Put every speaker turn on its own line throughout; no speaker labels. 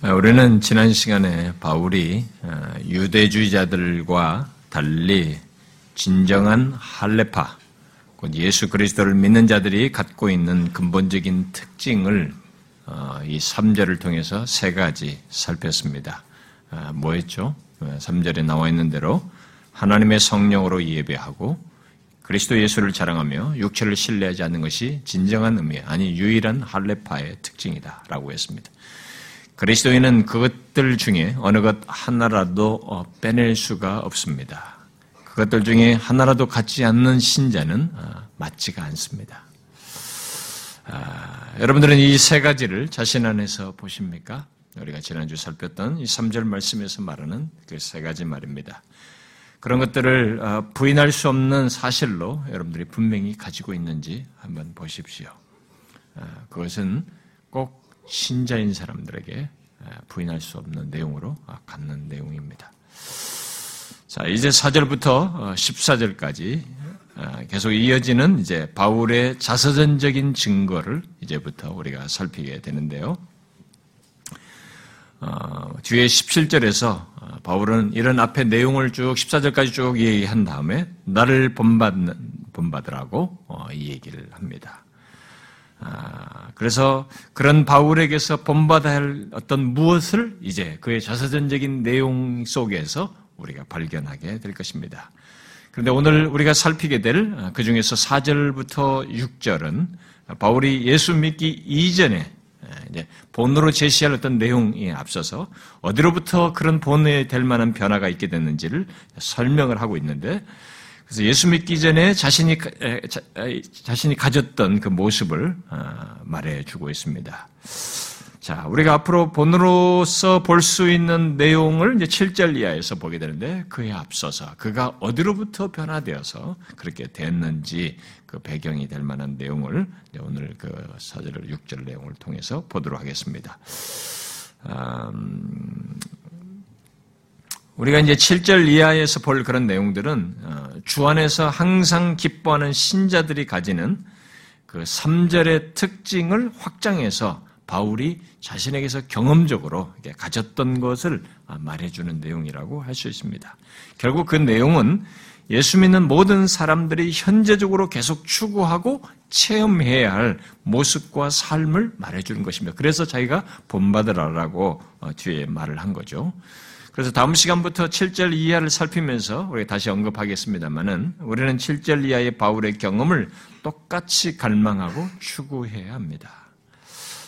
아, 우리는 지난 시간에 바울이 아, 유대주의자들과 달리 진정한 할레파, 곧 예수 그리스도를 믿는 자들이 갖고 있는 근본적인 특징을 어, 이 3절을 통해서 세 가지 살폈습니다. 아, 뭐였죠? 3절에 나와 있는 대로 하나님의 성령으로 예배하고 그리스도 예수를 자랑하며 육체를 신뢰하지 않는 것이 진정한 의미, 아니 유일한 할레파의 특징이다라고 했습니다. 그리스도인은 그것들 중에 어느 것 하나라도 어, 빼낼 수가 없습니다. 그것들 중에 하나라도 갖지 않는 신자는 어, 맞지가 않습니다. 아, 여러분들은 이 세 가지를 자신 안에서 보십니까? 우리가 지난주 살폈던 이 3절 말씀에서 말하는 그 세 가지 말입니다. 그런 것들을 어, 부인할 수 없는 사실로 여러분들이 분명히 가지고 있는지 한번 보십시오. 어, 그것은 꼭 신자인 사람들에게 어, 부인할 수 없는 내용으로 갖는 내용입니다. 자, 이제 4절부터 14절까지 계속 이어지는 이제 바울의 자서전적인 증거를 이제부터 우리가 살피게 되는데요. 어, 뒤에 17절에서 어, 바울은 이런 앞에 내용을 쭉 14절까지 쭉 얘기한 다음에 나를 본받는 본받으라고 어, 이 얘기를 합니다. 아, 그래서 그런 바울에게서 본받아야 할 어떤 무엇을 이제 그의 자서전적인 내용 속에서 우리가 발견하게 될 것입니다. 그런데 오늘 우리가 살피게 될 그 중에서 4절부터 6절은 바울이 예수 믿기 이전에 이제 본으로 제시할 어떤 내용에 앞서서 어디로부터 그런 본에 될 만한 변화가 있게 됐는지를 설명을 하고 있는데 그래서 예수 믿기 전에 자신이 자신이 가졌던 그 모습을 어, 말해주고 있습니다. 자, 우리가 앞으로 본으로서 볼 수 있는 내용을 이제 7절 이하에서 보게 되는데 그에 앞서서 그가 어디로부터 변화되어서 그렇게 됐는지 그 배경이 될 만한 내용을 오늘 그 4절 6절 내용을 통해서 보도록 하겠습니다. 음, 우리가 이제 7절 이하에서 볼 그런 내용들은 어, 주 안에서 항상 기뻐하는 신자들이 가지는 그 3절의 특징을 확장해서 바울이 자신에게서 경험적으로 가졌던 것을 말해주는 내용이라고 할 수 있습니다. 결국 그 내용은 예수 믿는 모든 사람들이 현재적으로 계속 추구하고 체험해야 할 모습과 삶을 말해주는 것입니다. 그래서 자기가 본받으라라고 어, 뒤에 말을 한 거죠. 그래서 다음 시간부터 7절 이하를 살피면서 우리 다시 언급하겠습니다만은 우리는 7절 이하의 바울의 경험을 똑같이 갈망하고 추구해야 합니다.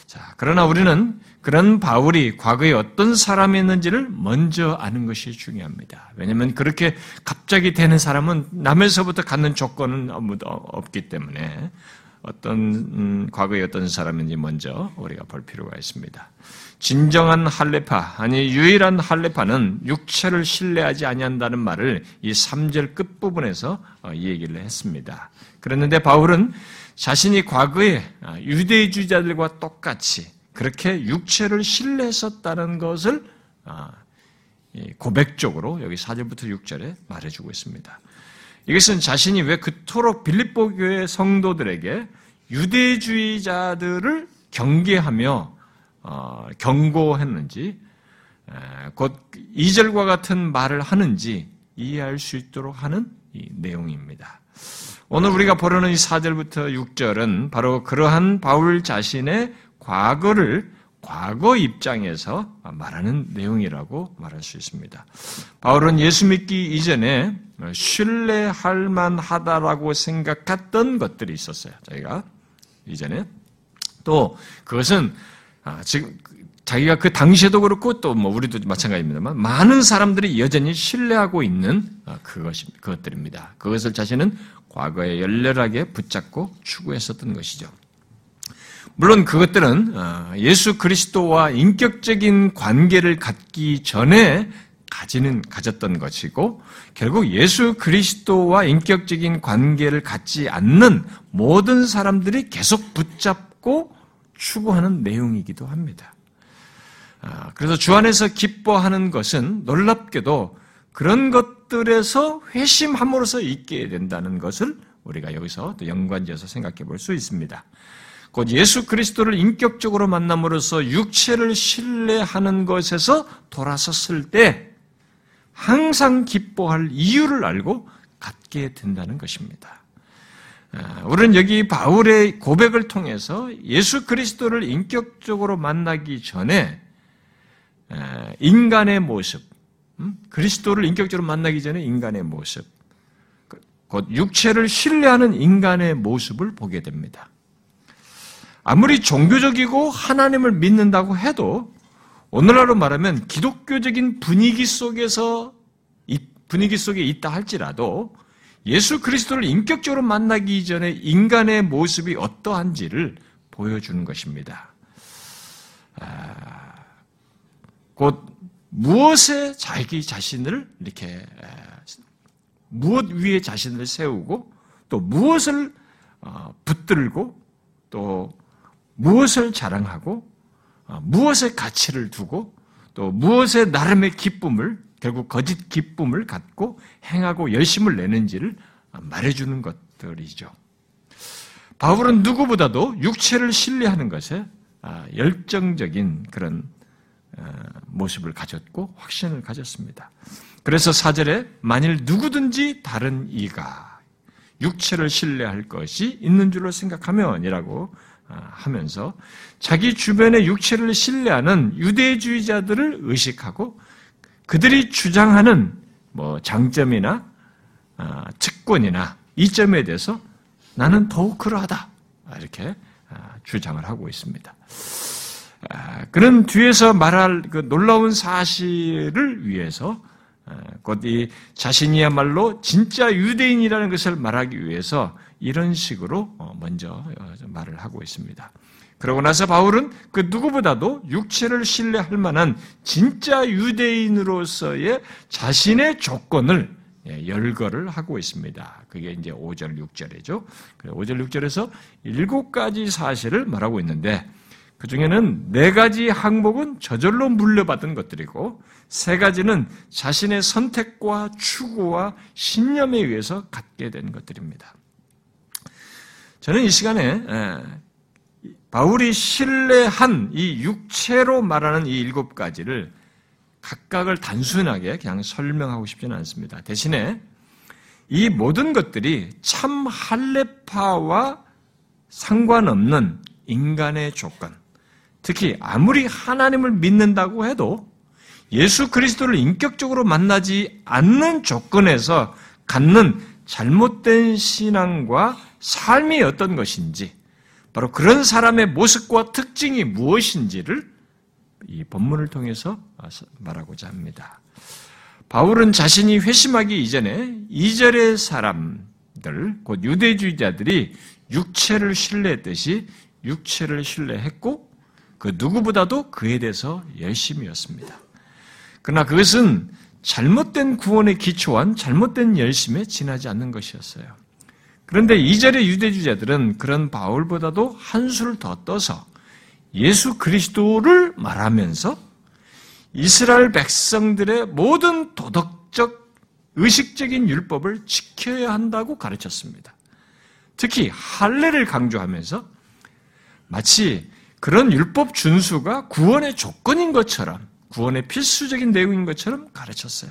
자, 그러나 우리는 그런 바울이 과거에 어떤 사람이었는지를 먼저 아는 것이 중요합니다. 왜냐하면 그렇게 갑자기 되는 사람은 남에서부터 갖는 조건은 아무도 없기 때문에 어떤 음, 과거에 어떤 사람인지 먼저 우리가 볼 필요가 있습니다. 진정한 할레파 아니 유일한 할레파는 육체를 신뢰하지 아니한다는 말을 이 3절 끝부분에서 어, 이 얘기를 했습니다. 그랬는데 바울은 자신이 과거에 아, 유대주의자들과 똑같이 그렇게 육체를 신뢰했었다는 것을 아, 고백적으로 여기 4절부터 6절에 말해주고 있습니다. 이것은 자신이 왜 그토록 빌립보 교회 성도들에게 유대주의자들을 경계하며 어, 경고했는지 곧 2절과 같은 말을 하는지 이해할 수 있도록 하는 내용입니다. 오늘 우리가 보려는 이 4절부터 6절은 바로 그러한 바울 자신의 과거를 과거 입장에서 말하는 내용이라고 말할 수 있습니다. 바울은 예수 믿기 이전에 신뢰할 만하다라고 생각했던 것들이 있었어요. 저희가 이전에 또 그것은 아, 지금 자기가 그 당시에도 그렇고 또 뭐 우리도 마찬가지입니다만 많은 사람들이 여전히 신뢰하고 있는 아, 그것이 그것들입니다. 그것을 자신은 과거에 열렬하게 붙잡고 추구했었던 것이죠. 물론 그것들은 어, 예수 그리스도와 인격적인 관계를 갖기 전에 가지는 가졌던 것이고 결국 예수 그리스도와 인격적인 관계를 갖지 않는 모든 사람들이 계속 붙잡고 추구하는 내용이기도 합니다. 아, 그래서 주 안에서 기뻐하는 것은 놀랍게도 그런 것들에서 회심함으로써 있게 된다는 것을 우리가 여기서 또 연관지어서 생각해 볼 수 있습니다. 곧 예수 그리스도를 인격적으로 만남으로써 육체를 신뢰하는 것에서 돌아섰을 때 항상 기뻐할 이유를 알고 갖게 된다는 것입니다. 아, 우리는 여기 바울의 고백을 통해서 예수 그리스도를 인격적으로 만나기 전에 아, 인간의 모습, 음? 그리스도를 인격적으로 만나기 전에 인간의 모습, 곧 육체를 신뢰하는 인간의 모습을 보게 됩니다. 아무리 종교적이고 하나님을 믿는다고 해도 오늘날로 말하면 기독교적인 분위기 속에서 분위기 속에 있다 할지라도 예수 그리스도를 인격적으로 만나기 전에 인간의 모습이 어떠한지를 보여주는 것입니다. 아, 곧 무엇에 자기 자신을 이렇게 무엇 위에 자신을 세우고 또 무엇을 어, 붙들고 또 무엇을 자랑하고 어, 무엇에 가치를 두고 또 무엇에 나름의 기쁨을 결국 거짓 기쁨을 갖고 행하고 열심을 내는지를 말해주는 것들이죠. 바울은 누구보다도 육체를 신뢰하는 것에 아, 열정적인 그런 어, 모습을 가졌고 확신을 가졌습니다. 그래서 사절에 만일 누구든지 다른 이가 육체를 신뢰할 것이 있는 줄로 생각하면이라고 아, 하면서 자기 주변의 육체를 신뢰하는 유대주의자들을 의식하고 그들이 주장하는 뭐 장점이나 아, 특권이나 이점에 대해서 나는 더욱 그러하다 이렇게 아, 주장을 하고 있습니다. 그런 뒤에서 말할 그 놀라운 사실을 위해서 곧 이 자신이야말로 진짜 유대인이라는 것을 말하기 위해서 이런 식으로 어, 먼저 어, 말을 하고 있습니다. 그러고 나서 바울은 그 누구보다도 육체를 신뢰할 만한 진짜 유대인으로서의 자신의 조건을 예, 열거를 하고 있습니다. 그게 이제 5절, 6절이죠. 5절, 6절에서 일곱 가지 사실을 말하고 있는데 그 중에는 네 가지 항목은 저절로 물려받은 것들이고 세 가지는 자신의 선택과 추구와 신념에 의해서 갖게 된 것들입니다. 저는 이 시간에 바울이 신뢰한 이 육체로 말하는 이 일곱 가지를 각각을 단순하게 그냥 설명하고 싶지는 않습니다. 대신에 이 모든 것들이 참 할례파와 상관없는 인간의 조건, 특히 아무리 하나님을 믿는다고 해도 예수 그리스도를 인격적으로 만나지 않는 조건에서 갖는 잘못된 신앙과 삶이 어떤 것인지, 바로 그런 사람의 모습과 특징이 무엇인지를 이 본문을 통해서 말하고자 합니다. 바울은 자신이 회심하기 이전에 이절의 사람들, 곧 유대주의자들이 육체를 신뢰했듯이 육체를 신뢰했고 그 누구보다도 그에 대해서 열심이었습니다. 그러나 그것은 잘못된 구원에 기초한 잘못된 열심에 지나지 않는 것이었어요. 그런데 이절의 유대주자들은 그런 바울보다도 한 수를 더 떠서 예수 그리스도를 말하면서 이스라엘 백성들의 모든 도덕적, 의식적인 율법을 지켜야 한다고 가르쳤습니다. 특히 할례를 강조하면서 마치 그런 율법 준수가 구원의 조건인 것처럼 구원의 필수적인 내용인 것처럼 가르쳤어요.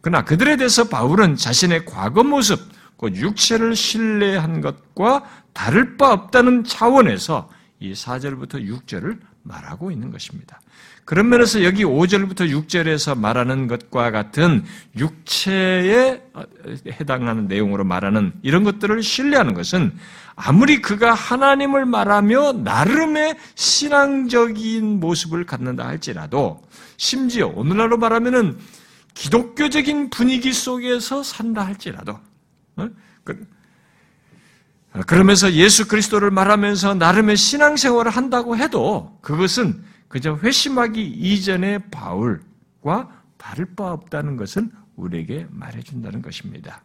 그러나 그들에 대해서 바울은 자신의 과거 모습, 곧 육체를 신뢰한 것과 다를 바 없다는 차원에서 이 4절부터 6절을 말하고 있는 것입니다. 그런 면에서 여기 5절부터 6절에서 말하는 것과 같은 육체에 해당하는 내용으로 말하는 이런 것들을 신뢰하는 것은 아무리 그가 하나님을 말하며 나름의 신앙적인 모습을 갖는다 할지라도 심지어 오늘날로 말하면은 기독교적인 분위기 속에서 산다 할지라도 어? 그, 그러면서 예수 그리스도를 말하면서 나름의 신앙생활을 한다고 해도 그것은 그저 회심하기 이전의 바울과 다를 바 없다는 것을 우리에게 말해준다는 것입니다.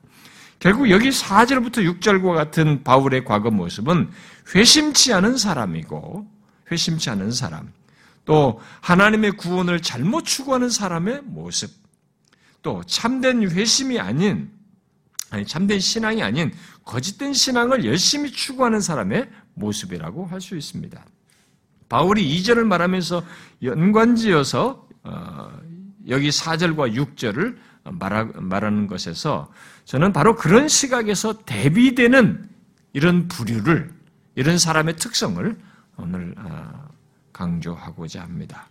결국 여기 4절부터 6절과 같은 바울의 과거 모습은 회심치 않은 사람이고, 회심치 않은 사람, 또 하나님의 구원을 잘못 추구하는 사람의 모습, 또 참된 회심이 아닌 아니 참된 신앙이 아닌 거짓된 신앙을 열심히 추구하는 사람의 모습이라고 할 수 있습니다. 바울이 2절을 말하면서 연관지어서 어, 여기 4절과 6절을 말하는 것에서 저는 바로 그런 시각에서 대비되는 이런 부류를 이런 사람의 특성을 오늘 어, 강조하고자 합니다.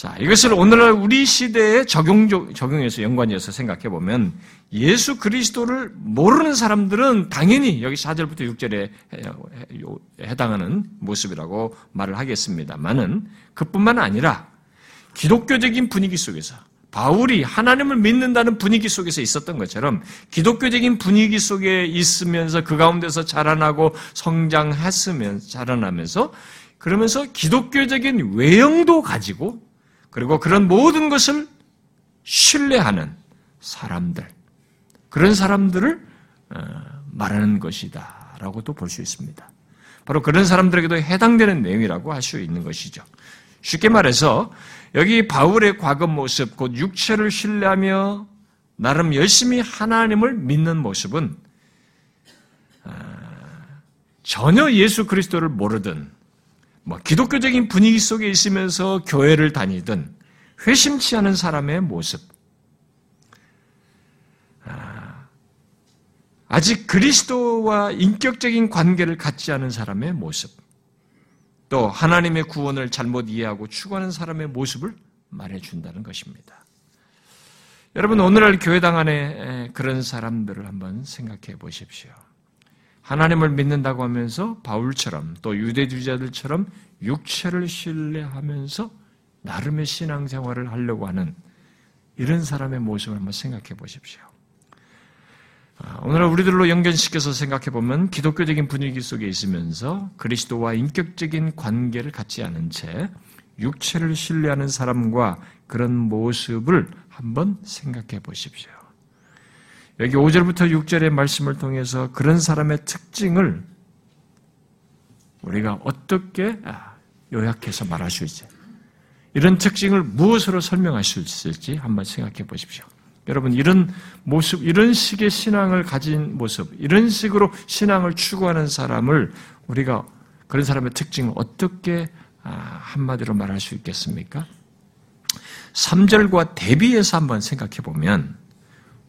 자, 이것을 오늘날 우리 시대에 적용, 적용해서 연관해서 생각해 보면 예수 그리스도를 모르는 사람들은 당연히 여기 4절부터 6절에 해당하는 모습이라고 말을 하겠습니다만은 그뿐만 아니라 기독교적인 분위기 속에서 바울이 하나님을 믿는다는 분위기 속에서 있었던 것처럼 기독교적인 분위기 속에 있으면서 그 가운데서 자라나고 성장했으면 자라나면서 그러면서 기독교적인 외형도 가지고 그리고 그런 모든 것을 신뢰하는 사람들, 그런 사람들을 어, 말하는 것이다라고도 볼 수 있습니다. 바로 그런 사람들에게도 해당되는 내용이라고 할 수 있는 것이죠. 쉽게 말해서 여기 바울의 과거 모습, 곧 육체를 신뢰하며 나름 열심히 하나님을 믿는 모습은 어, 전혀 예수 그리스도를 모르든 뭐 기독교적인 분위기 속에 있으면서 교회를 다니든 회심치 않은 사람의 모습. 아, 아직 그리스도와 인격적인 관계를 갖지 않은 사람의 모습. 또 하나님의 구원을 잘못 이해하고 추구하는 사람의 모습을 말해준다는 것입니다. 여러분 오늘날 교회당 안에 그런 사람들을 한번 생각해 보십시오. 하나님을 믿는다고 하면서 바울처럼 또 유대주의자들처럼 육체를 신뢰하면서 나름의 신앙생활을 하려고 하는 이런 사람의 모습을 한번 생각해 보십시오. 아, 오늘 우리들로 연결시켜서 생각해 보면 기독교적인 분위기 속에 있으면서 그리스도와 인격적인 관계를 갖지 않은 채 육체를 신뢰하는 사람과 그런 모습을 한번 생각해 보십시오. 여기 5절부터 6절의 말씀을 통해서 그런 사람의 특징을 우리가 어떻게 아, 요약해서 말할 수 있지? 이런 특징을 무엇으로 설명할 수 있을지 한번 생각해 보십시오. 여러분, 이런 모습, 이런 식의 신앙을 가진 모습, 이런 식으로 신앙을 추구하는 사람을 우리가 그런 사람의 특징을 어떻게 아, 한마디로 말할 수 있겠습니까? 3절과 대비해서 한번 생각해 보면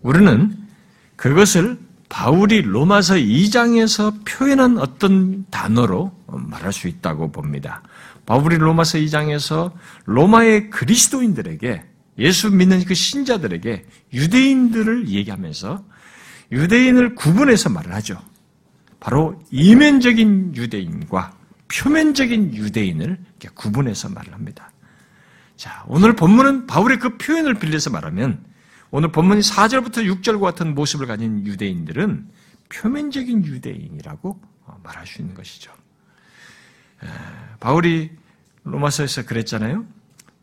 우리는 그것을 바울이 로마서 2장에서 표현한 어떤 단어로 말할 수 있다고 봅니다. 바울이 로마서 2장에서 로마의 그리스도인들에게 예수 믿는 그 신자들에게 유대인들을 얘기하면서 유대인을 구분해서 말을 하죠. 바로 이면적인 유대인과 표면적인 유대인을 구분해서 말을 합니다. 자, 오늘 본문은 바울의 그 표현을 빌려서 말하면 오늘 본문이 4절부터 6절과 같은 모습을 가진 유대인들은 표면적인 유대인이라고 말할 수 있는 것이죠. 바울이 로마서에서 그랬잖아요.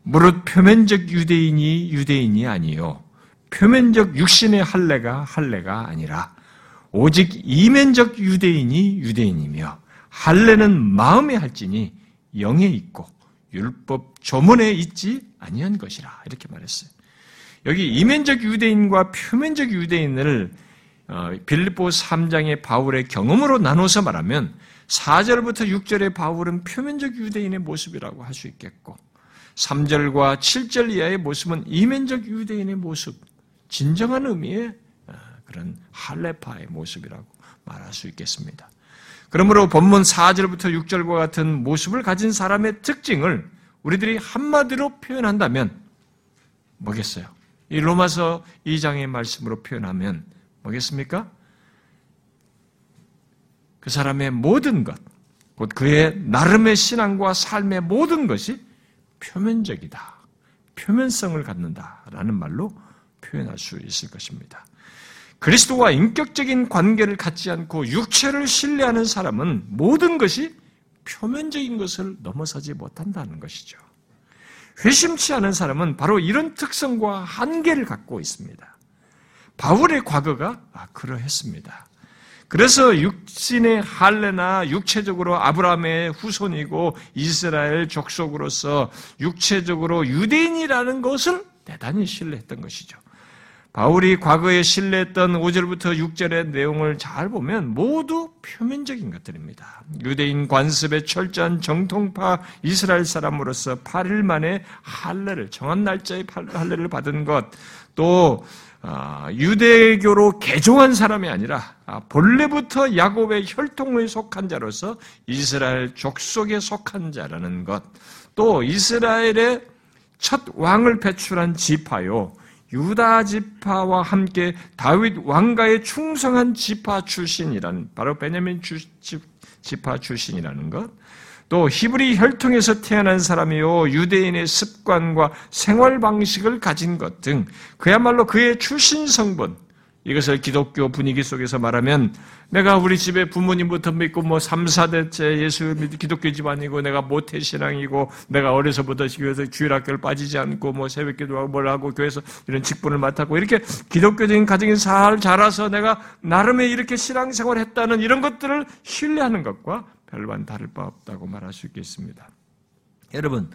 무릇 표면적 유대인이 유대인이 아니요. 표면적 육신의 할례가 할례가 아니라 오직 이면적 유대인이 유대인이며 할례는 마음에 할지니 영에 있고 율법 조문에 있지 아니한 것이라 이렇게 말했어요. 여기 이면적 유대인과 표면적 유대인을 어, 빌립보 3장의 바울의 경험으로 나눠서 말하면 4절부터 6절의 바울은 표면적 유대인의 모습이라고 할 수 있겠고 3절과 7절 이하의 모습은 이면적 유대인의 모습, 진정한 의미의 어, 그런 할레파의 모습이라고 말할 수 있겠습니다. 그러므로 본문 4절부터 6절과 같은 모습을 가진 사람의 특징을 우리들이 한마디로 표현한다면 뭐겠어요? 이 로마서 2장의 말씀으로 표현하면 뭐겠습니까? 그 사람의 모든 것, 곧 그의 나름의 신앙과 삶의 모든 것이 표면적이다. 표면성을 갖는다라는 말로 표현할 수 있을 것입니다. 그리스도와 인격적인 관계를 갖지 않고 육체를 신뢰하는 사람은 모든 것이 표면적인 것을 넘어서지 못한다는 것이죠. 회심치 않은 사람은 바로 이런 특성과 한계를 갖고 있습니다. 바울의 과거가 아, 그러했습니다. 그래서 육신의 할례나 육체적으로 아브라함의 후손이고 이스라엘 족속으로서 육체적으로 유대인이라는 것을 대단히 신뢰했던 것이죠. 바울이 과거에 신뢰했던 5절부터 6절의 내용을 잘 보면 모두 표면적인 것들입니다. 유대인 관습의 철저한 정통파 이스라엘 사람으로서 8일 만에 할례를 정한 날짜에 할례를 받은 것, 또 아, 유대교로 개종한 사람이 아니라 아, 본래부터 야곱의 혈통에 속한 자로서 이스라엘 족속에 속한 자라는 것, 또 이스라엘의 첫 왕을 배출한 지파요, 유다 지파와 함께 다윗 왕가에 충성한 지파 출신이라는 바로 베냐민 지파 출신이라는 것. 또 히브리 혈통에서 태어난 사람이요 유대인의 습관과 생활 방식을 가진 것 등 그야말로 그의 출신 성분 이것을 기독교 분위기 속에서 말하면 내가 우리 집에 부모님부터 믿고 뭐 3, 4대째 예수 믿 기독교 집안이고 내가 모태 신앙이고 내가 어려서부터 교회에서 주일학교를 빠지지 않고 뭐 새벽기도하고 뭘 하고 교회에서 이런 직분을 맡았고 이렇게 기독교적인 가정에 잘 자라서 내가 나름의 이렇게 신앙생활을 했다는 이런 것들을 신뢰하는 것과 별반 다를 바 없다고 말할 수 있겠습니다. 여러분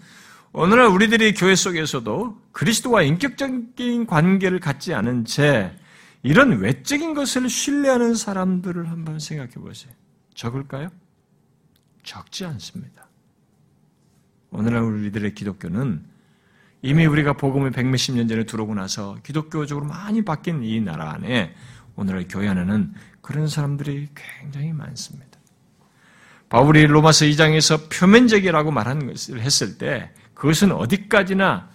오늘날 우리들이 교회 속에서도 그리스도와 인격적인 관계를 갖지 않은 채 이런 외적인 것을 신뢰하는 사람들을 한번 생각해 보세요. 적을까요? 적지 않습니다. 오늘날 우리들의 기독교는 이미 우리가 복음을 백몇십 년 전에 들어오고 나서 기독교적으로 많이 바뀐 이 나라 안에 오늘날 교회 안에는 그런 사람들이 굉장히 많습니다. 바울이 로마서 2장에서 표면적이라고 말한 것을 했을 때 그것은 어디까지나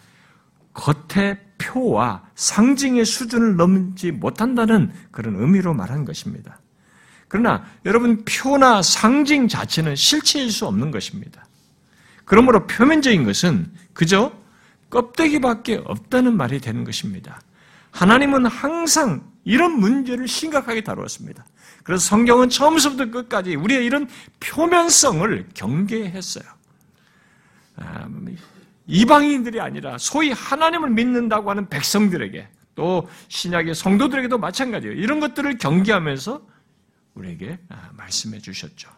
겉에 표와 상징의 수준을 넘지 못한다는 그런 의미로 말한 것입니다. 그러나 여러분 표나 상징 자체는 실체일 수 없는 것입니다. 그러므로 표면적인 것은 그저 껍데기밖에 없다는 말이 되는 것입니다. 하나님은 항상 이런 문제를 심각하게 다루었습니다. 그래서 성경은 처음부터 끝까지 우리의 이런 표면성을 경계했어요. 아, 이방인들이 아니라 소위 하나님을 믿는다고 하는 백성들에게 또 신약의 성도들에게도 마찬가지예요. 이런 것들을 경계하면서 우리에게 아, 말씀해 주셨죠.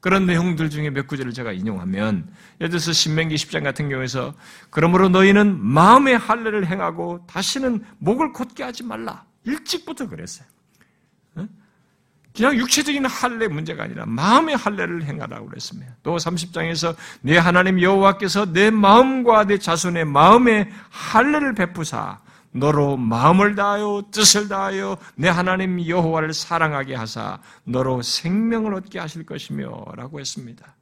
그런 내용들 중에 몇 구절을 제가 인용하면 예를 들어서 신명기 10장 같은 경우에서 그러므로 너희는 마음의 할례를 행하고 다시는 목을 곧게 하지 말라. 일찍부터 그랬어요. 그냥 육체적인 할례 문제가 아니라 마음의 할례를 행하라고 그랬습니다. 또 30장에서 내 하나님 여호와께서 내 마음과 내 자손의 마음에 할례를 베푸사 너로 마음을 다하여 뜻을 다하여 내 하나님 여호와를 사랑하게 하사 너로 생명을 얻게 하실 것이며라고 했습니다.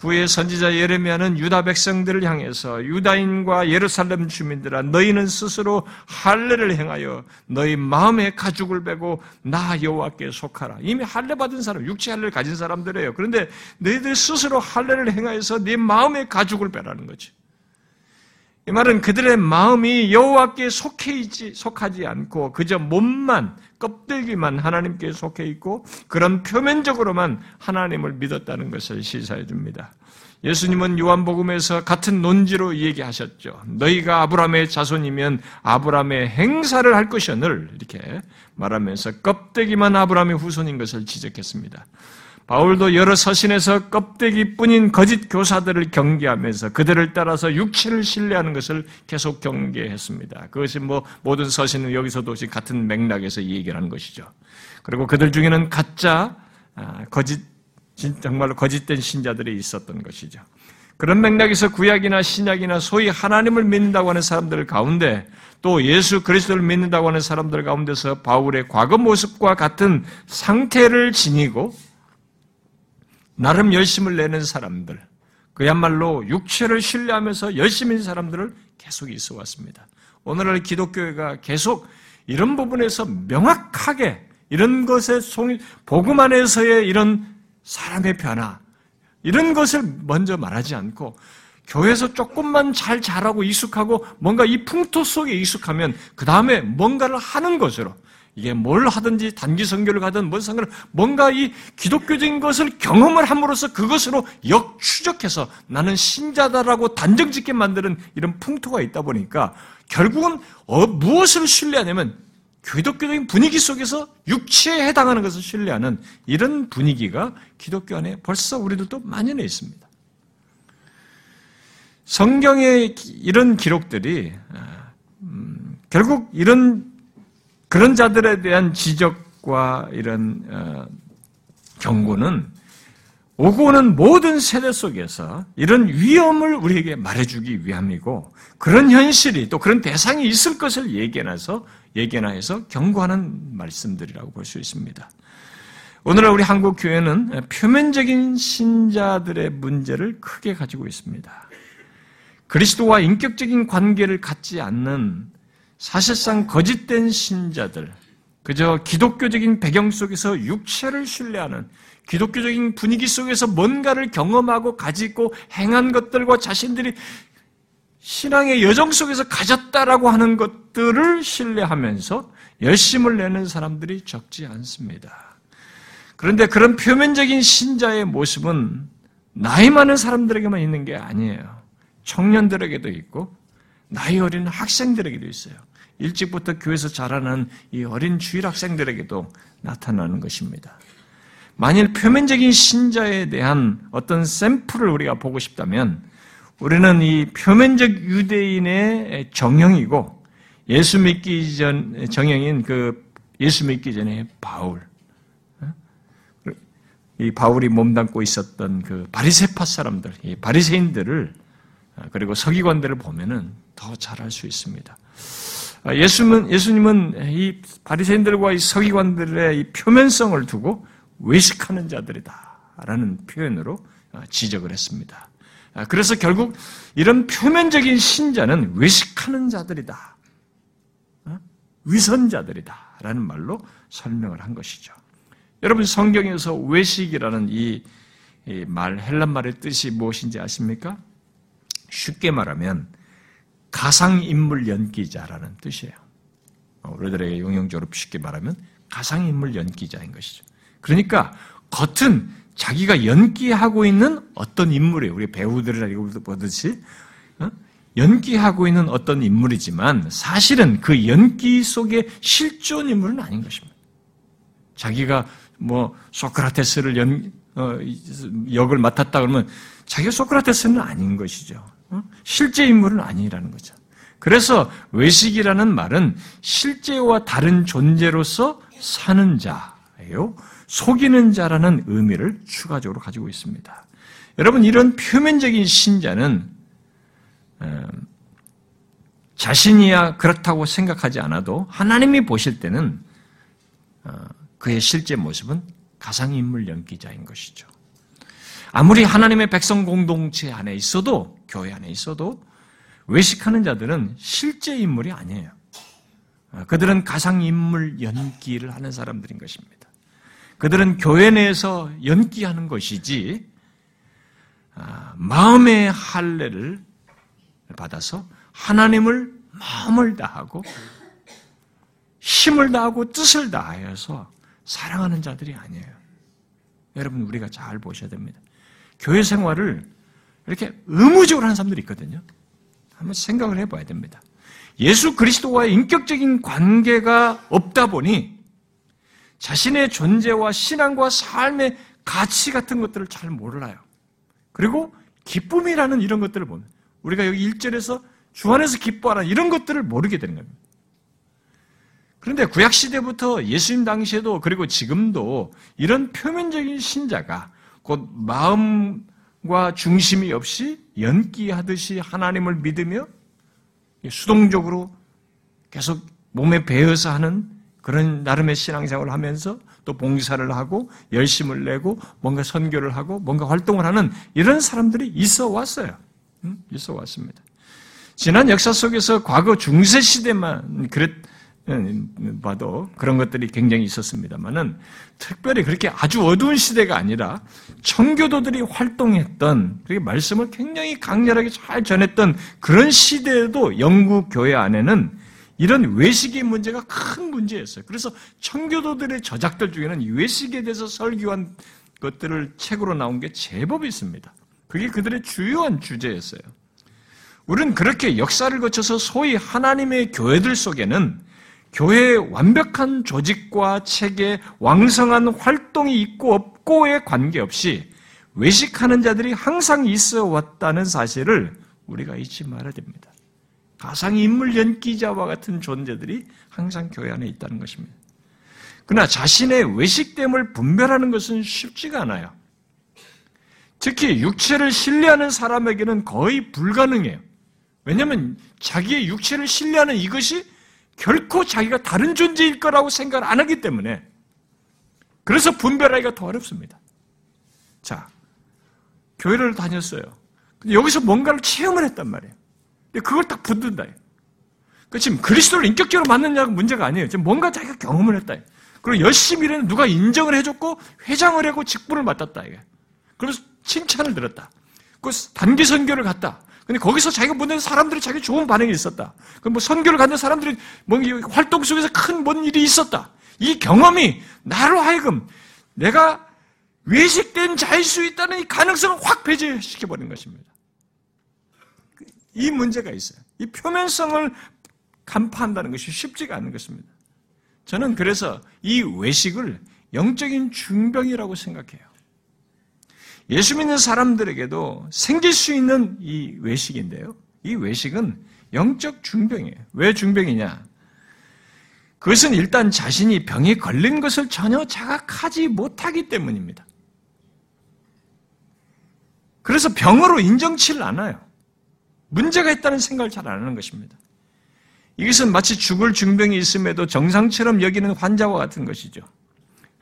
후에 선지자 예레미야는 유다 백성들을 향해서 유다인과 예루살렘 주민들아 너희는 스스로 할례를 행하여 너희 마음의 가죽을 베고 나 여호와께 속하라. 이미 할례 받은 사람, 육체 할례를 가진 사람들이에요. 그런데 너희들 스스로 할례를 행하여서 네 마음의 가죽을 베라는 거지. 이 말은 그들의 마음이 여호와께 속해 있지 속하지 않고 그저 몸만 껍데기만 하나님께 속해 있고 그런 표면적으로만 하나님을 믿었다는 것을 시사해 줍니다. 예수님은 요한복음에서 같은 논지로 얘기하셨죠. 너희가 아브라함의 자손이면 아브라함의 행사를 할 것이오늘 이렇게 말하면서 껍데기만 아브라함의 후손인 것을 지적했습니다. 바울도 여러 서신에서 껍데기뿐인 거짓 교사들을 경계하면서 그들을 따라서 육체를 신뢰하는 것을 계속 경계했습니다. 그것이 뭐 모든 서신은 여기서도 같은 맥락에서 얘기를 하는 것이죠. 그리고 그들 중에는 가짜 아, 거짓 정말로 거짓된 신자들이 있었던 것이죠. 그런 맥락에서 구약이나 신약이나 소위 하나님을 믿는다고 하는 사람들 가운데 또 예수 그리스도를 믿는다고 하는 사람들 가운데서 바울의 과거 모습과 같은 상태를 지니고 나름 열심을 내는 사람들, 그야말로 육체를 신뢰하면서 있는 사람들을 계속 있어 왔습니다. 오늘날 기독교회가 계속 이런 부분에서 명확하게 이런 것에 송, 복음 안에서의 이런 사람의 변화, 이런 것을 먼저 말하지 않고 교회에서 조금만 잘 자라고 익숙하고 뭔가 이 풍토 속에 익숙하면 그 다음에 뭔가를 하는 것으로 이게 뭘 하든지 단기 선교를 가든 뭔 상관 뭔가 이 기독교적인 것을 경험을 함으로써 그것으로 역추적해서 나는 신자다라고 단정짓게 만드는 이런 풍토가 있다 보니까 결국은 어, 무엇을 신뢰하냐면 기독교적인 분위기 속에서 육체에 해당하는 것을 신뢰하는 이런 분위기가 기독교 안에 벌써 우리들도 만연해 있습니다. 성경의 이런 기록들이 아, 음, 결국 이런 그런 자들에 대한 지적과 이런 어, 경고는 오고 오는 모든 세대 속에서 이런 위험을 우리에게 말해주기 위함이고 그런 현실이 또 그런 대상이 있을 것을 예견해서 예견하여서 경고하는 말씀들이라고 볼 수 있습니다. 오늘날 우리 한국 교회는 표면적인 신자들의 문제를 크게 가지고 있습니다. 그리스도와 인격적인 관계를 갖지 않는 사실상 거짓된 신자들, 그저 기독교적인 배경 속에서 육체를 신뢰하는 기독교적인 분위기 속에서 뭔가를 경험하고 가지고 행한 것들과 자신들이 신앙의 여정 속에서 가졌다라고 하는 것들을 신뢰하면서 열심을 내는 사람들이 적지 않습니다. 그런데 그런 표면적인 신자의 모습은 나이 많은 사람들에게만 있는 게 아니에요. 청년들에게도 있고 나이 어린 학생들에게도 있어요. 일찍부터 교회에서 자라는 이 어린 주일 학생들에게도 나타나는 것입니다. 만일 표면적인 신자에 대한 어떤 샘플을 우리가 보고 싶다면 우리는 이 표면적 유대인의 정형이고 예수 믿기 전 정형인 그 예수 믿기 전에 바울 이 바울이 몸담고 있었던 그 바리세파 사람들, 이 바리새인들을 그리고 서기관들을 보면은 더잘알수 있습니다. 예수님은 예수님은 이 바리새인들과 이 서기관들의 이 표면성을 두고 외식하는 자들이다라는 표현으로 지적을 했습니다. 아, 그래서 결국 이런 표면적인 신자는 외식하는 자들이다. 어? 위선자들이다. 라는 말로 설명을 한 것이죠. 여러분 성경에서 외식이라는 이 말, 헬란 말의 뜻이 무엇인지 아십니까? 쉽게 말하면 가상인물 연기자라는 뜻이에요. 어, 우리들에게 용용적으로 쉽게 말하면 가상인물 연기자인 것이죠. 그러니까 겉은 자기가 연기하고 있는 어떤 인물이에요. 우리 배우들이라고 보듯이 어? 연기하고 있는 어떤 인물이지만 사실은 그 연기 속에 실존 인물은 아닌 것입니다. 자기가 뭐 소크라테스를 연, 어, 역을 맡았다 그러면 자기가 소크라테스는 아닌 것이죠. 어? 실제 인물은 아니라는 거죠. 그래서 외식이라는 말은 실제와 다른 존재로서 사는 자예요. 속이는 자라는 의미를 추가적으로 가지고 있습니다. 여러분 이런 표면적인 신자는 어, 자신이야 그렇다고 생각하지 않아도 하나님이 보실 때는 어, 그의 실제 모습은 가상인물 연기자인 것이죠. 아무리 하나님의 백성 공동체 안에 있어도 교회 안에 있어도 외식하는 자들은 실제 인물이 아니에요. 어, 그들은 가상인물 연기를 하는 사람들인 것입니다. 그들은 교회 내에서 연기하는 것이지 아, 마음의 할례를 받아서 하나님을 마음을 다하고 힘을 다하고 뜻을 다하여서 사랑하는 자들이 아니에요. 여러분 우리가 잘 보셔야 됩니다. 교회 생활을 이렇게 의무적으로 하는 사람들이 있거든요. 한번 생각을 해봐야 됩니다. 예수 그리스도와의 인격적인 관계가 없다 보니 자신의 존재와 신앙과 삶의 가치 같은 것들을 잘 몰라요. 그리고 기쁨이라는 이런 것들을 보면 우리가 여기 1절에서 주 안에서 기뻐하라 이런 것들을 모르게 되는 겁니다. 그런데 구약 시대부터 예수님 당시에도 그리고 지금도 이런 표면적인 신자가 곧 마음 과 중심이 없이 연기하듯이 하나님을 믿으며 수동적으로 계속 몸에 배어서 하는 그런 나름의 신앙생활을 하면서 또 봉사를 하고 열심을 내고 뭔가 선교를 하고 뭔가 활동을 하는 이런 사람들이 있어 왔어요. 있어 왔습니다. 지난 역사 속에서 과거 중세 시대만 그랬 봐도 그런 것들이 굉장히 있었습니다만은 특별히 그렇게 아주 어두운 시대가 아니라 청교도들이 활동했던 그렇게 말씀을 굉장히 강렬하게 잘 전했던 그런 시대에도 영국 교회 안에는 이런 외식의 문제가 큰 문제였어요. 그래서 청교도들의 저작들 중에는 외식에 대해서 설교한 것들을 책으로 나온 게 제법 있습니다. 그게 그들의 주요한 주제였어요. 우리는 그렇게 역사를 거쳐서 소위 하나님의 교회들 속에는 교회의 완벽한 조직과 체계, 왕성한 활동이 있고 없고에 관계없이 외식하는 자들이 항상 있어 왔다는 사실을 우리가 잊지 말아야 됩니다. 가상 인물 연기자와 같은 존재들이 항상 교회 안에 있다는 것입니다. 그러나 자신의 외식됨을 분별하는 것은 쉽지가 않아요. 특히 육체를 신뢰하는 사람에게는 거의 불가능해요. 왜냐하면 자기의 육체를 신뢰하는 이것이 결코 자기가 다른 존재일 거라고 생각을 안 하기 때문에 그래서 분별하기가 더 어렵습니다. 자, 교회를 다녔어요. 여기서 뭔가를 체험을 했단 말이에요. 그걸 딱 붙든다. 그 지금 그리스도를 인격적으로 만났냐가 문제가 아니에요. 지금 뭔가 자기가 경험을 했다. 그리고 열심히 일했는 누가 인정을 해줬고 회장을 하고 직분을 맡았다. 이게. 그래서 칭찬을 들었다. 그 단기 선교를 갔다. 근데 거기서 자기가 보낸 사람들이 자기 좋은 반응이 있었다. 그뭐 선교를 갖는 사람들이 뭐 활동 속에서 큰 뭔 일이 있었다. 이 경험이 나로 하여금 내가 외식된 자일 수 있다는 이 가능성을 확 배제시켜버린 것입니다. 이 문제가 있어요. 이 표면성을 간파한다는 것이 쉽지가 않은 것입니다. 저는 그래서 이 외식을 영적인 중병이라고 생각해요. 예수 믿는 사람들에게도 생길 수 있는 이 외식인데요. 이 외식은 영적 중병이에요. 왜 중병이냐? 그것은 일단 자신이 병에 걸린 것을 전혀 자각하지 못하기 때문입니다. 그래서 병으로 인정치를 않아요. 문제가 있다는 생각을 잘 안 하는 것입니다. 이것은 마치 죽을 중병이 있음에도 정상처럼 여기는 환자와 같은 것이죠.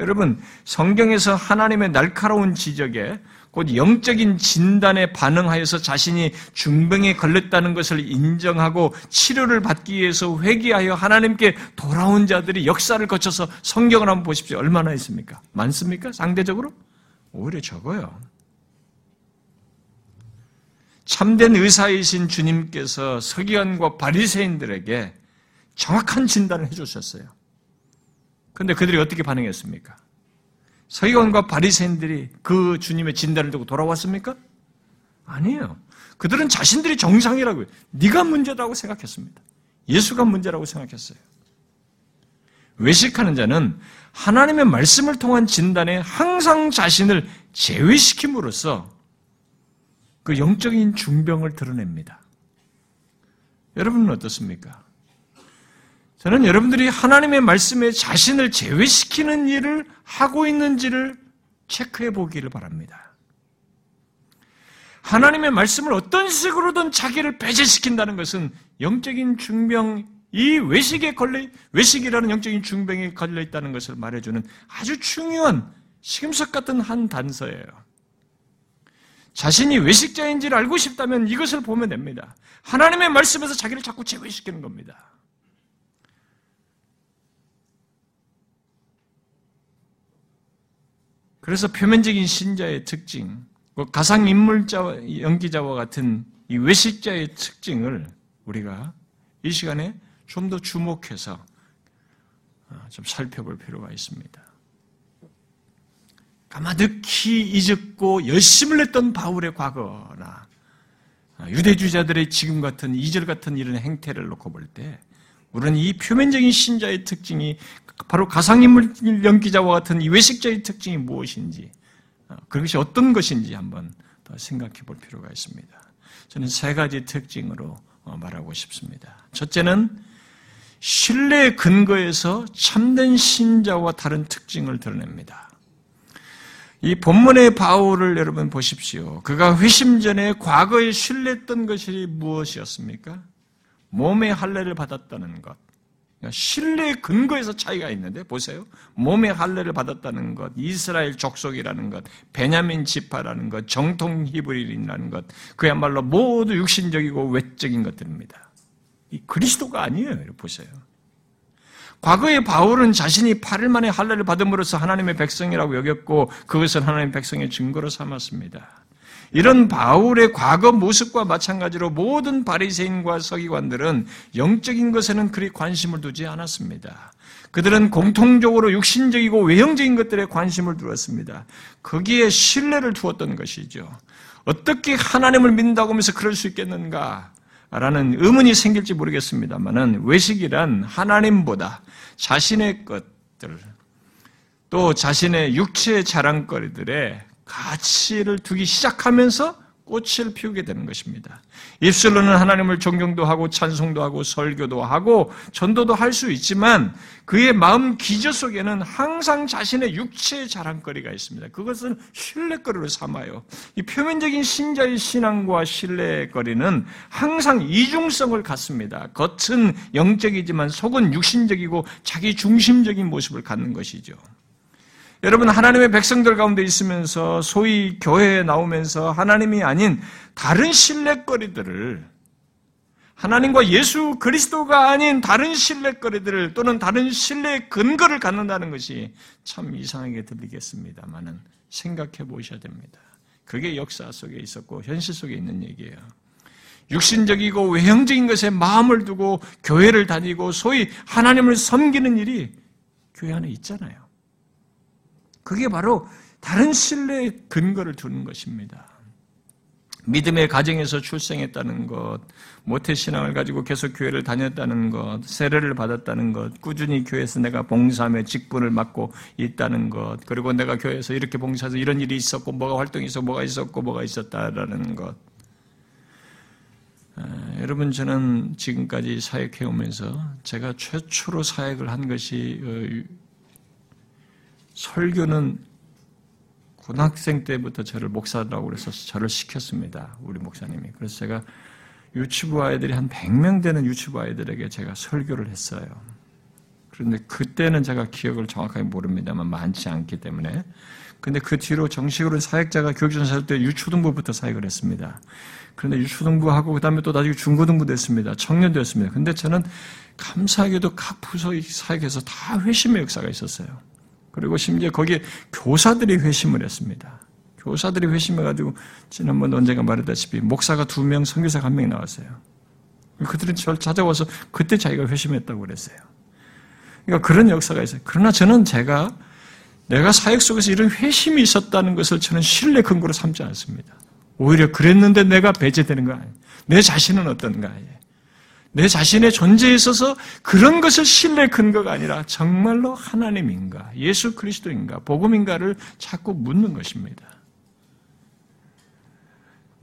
여러분, 성경에서 하나님의 날카로운 지적에 곧 영적인 진단에 반응하여서 자신이 중병에 걸렸다는 것을 인정하고 치료를 받기 위해서 회개하여 하나님께 돌아온 자들이 역사를 거쳐서 성경을 한번 보십시오. 얼마나 있습니까? 많습니까? 상대적으로? 오히려 적어요. 참된 의사이신 주님께서 서기관과 바리새인들에게 정확한 진단을 해주셨어요. 그런데 그들이 어떻게 반응했습니까? 서기관과 바리새인들이 그 주님의 진단을 듣고 돌아왔습니까? 아니에요. 그들은 자신들이 정상이라고요. 네가 문제라고 생각했습니다. 예수가 문제라고 생각했어요. 외식하는 자는 하나님의 말씀을 통한 진단에 항상 자신을 제외시킴으로써 그 영적인 중병을 드러냅니다. 여러분은 어떻습니까? 저는 여러분들이 하나님의 말씀에 자신을 제외시키는 일을 하고 있는지를 체크해 보기를 바랍니다. 하나님의 말씀을 어떤 식으로든 자기를 배제시킨다는 것은 영적인 중병, 이 외식에 걸려, 외식이라는 영적인 중병에 걸려 있다는 것을 말해주는 아주 중요한 시금석 같은 한 단서예요. 자신이 외식자인지를 알고 싶다면 이것을 보면 됩니다. 하나님의 말씀에서 자기를 자꾸 제외시키는 겁니다. 그래서 표면적인 신자의 특징, 뭐 가상 인물자, 연기자와 같은 이 외식자의 특징을 우리가 이 시간에 좀 더 주목해서 어, 좀 살펴볼 필요가 있습니다. 까마득히 잊었고 열심을 냈던 바울의 과거나 어, 유대주자들의 지금 같은 이절 같은 이런 행태를 놓고 볼 때 우리는 이 표면적인 신자의 특징이 바로 가상인물 연기자와 같은 이 외식자의 특징이 무엇인지, 어, 그것이 어떤 것인지 한번 더 생각해 볼 필요가 있습니다. 저는 세 가지 특징으로 어, 말하고 싶습니다. 첫째는 신뢰의 근거에서 참된 신자와 다른 특징을 드러냅니다. 이 본문의 바울을 여러분 보십시오. 그가 회심 전에 과거에 신뢰했던 것이 무엇이었습니까? 몸의 할례를 받았다는 것. 그러니까 신뢰의 근거에서 차이가 있는데 보세요. 몸의 할례를 받았다는 것, 이스라엘 족속이라는 것, 베냐민 지파라는 것, 정통 히브리인이라는 것, 그야말로 모두 육신적이고 외적인 것들입니다. 이 그리스도가 아니에요. 보세요. 과거에 바울은 자신이 8일 만에 할례를 받음으로써 하나님의 백성이라고 여겼고 그것을 하나님의 백성의 증거로 삼았습니다. 이런 바울의 과거 모습과 마찬가지로 모든 바리새인과 서기관들은 영적인 것에는 그리 관심을 두지 않았습니다. 그들은 공통적으로 육신적이고 외형적인 것들에 관심을 두었습니다. 거기에 신뢰를 두었던 것이죠. 어떻게 하나님을 믿는다고 하면서 그럴 수 있겠는가? 라는 의문이 생길지 모르겠습니다만은 외식이란 하나님보다 자신의 것들, 또 자신의 육체의 자랑거리들에 가치를 두기 시작하면서 꽃을 피우게 되는 것입니다. 입술로는 하나님을 존경도 하고 찬송도 하고 설교도 하고 전도도 할 수 있지만 그의 마음 기저 속에는 항상 자신의 육체의 자랑거리가 있습니다. 그것은 신뢰거리로 삼아요. 이 표면적인 신자의 신앙과 신뢰거리는 항상 이중성을 갖습니다. 겉은 영적이지만 속은 육신적이고 자기 중심적인 모습을 갖는 것이죠. 여러분 하나님의 백성들 가운데 있으면서 소위 교회에 나오면서 하나님이 아닌 다른 신뢰거리들을 하나님과 예수 그리스도가 아닌 다른 신뢰거리들을 또는 다른 신뢰의 근거를 갖는다는 것이 참 이상하게 들리겠습니다만은 생각해 보셔야 됩니다. 그게 역사 속에 있었고 현실 속에 있는 얘기예요. 육신적이고 외형적인 것에 마음을 두고 교회를 다니고 소위 하나님을 섬기는 일이 교회 안에 있잖아요. 그게 바로 다른 신뢰의 근거를 두는 것입니다. 믿음의 가정에서 출생했다는 것, 모태신앙을 가지고 계속 교회를 다녔다는 것, 세례를 받았다는 것, 꾸준히 교회에서 내가 봉사하며 직분을 맡고 있다는 것, 그리고 내가 교회에서 이렇게 봉사해서 이런 일이 있었고, 뭐가 활동이 있어, 뭐가 있었고, 뭐가 있었다라는 것. 아, 여러분, 저는 지금까지 사역해 오면서 제가 최초로 사역을 한 것이 어, 설교는 고등학생 때부터 저를 목사라고 그래서 저를 시켰습니다. 우리 목사님이. 그래서 제가 유치부 아이들이 한 100명 되는 유치부 아이들에게 제가 설교를 했어요. 그런데 그때는 제가 기억을 정확하게 모릅니다만 많지 않기 때문에. 근데 그 뒤로 정식으로 사역자가 교육전사 할 때 유초등부부터 사역을 했습니다. 그런데 유초등부하고 그 다음에 또 나중에 중고등부도 했습니다. 청년도 했습니다. 근데 저는 감사하게도 각 부서 사역에서 다 회심의 역사가 있었어요. 그리고 심지어 거기에 교사들이 회심을 했습니다. 교사들이 회심해가지고 지난번 언젠가 말했다시피 목사가 두 명, 선교사가 한 명이 나왔어요. 그들은 저를 찾아와서 그때 자기가 회심했다고 그랬어요. 그러니까 그런 역사가 있어요. 그러나 저는 제가 내가 사역 속에서 이런 회심이 있었다는 것을 저는 신뢰 근거로 삼지 않습니다. 오히려 그랬는데 내가 배제되는 거 아니에요. 내 자신은 어떤가. 내 자신의 존재에 있어서 그런 것을 신뢰 근거가 아니라 정말로 하나님인가, 예수 그리스도인가, 복음인가를 자꾸 묻는 것입니다.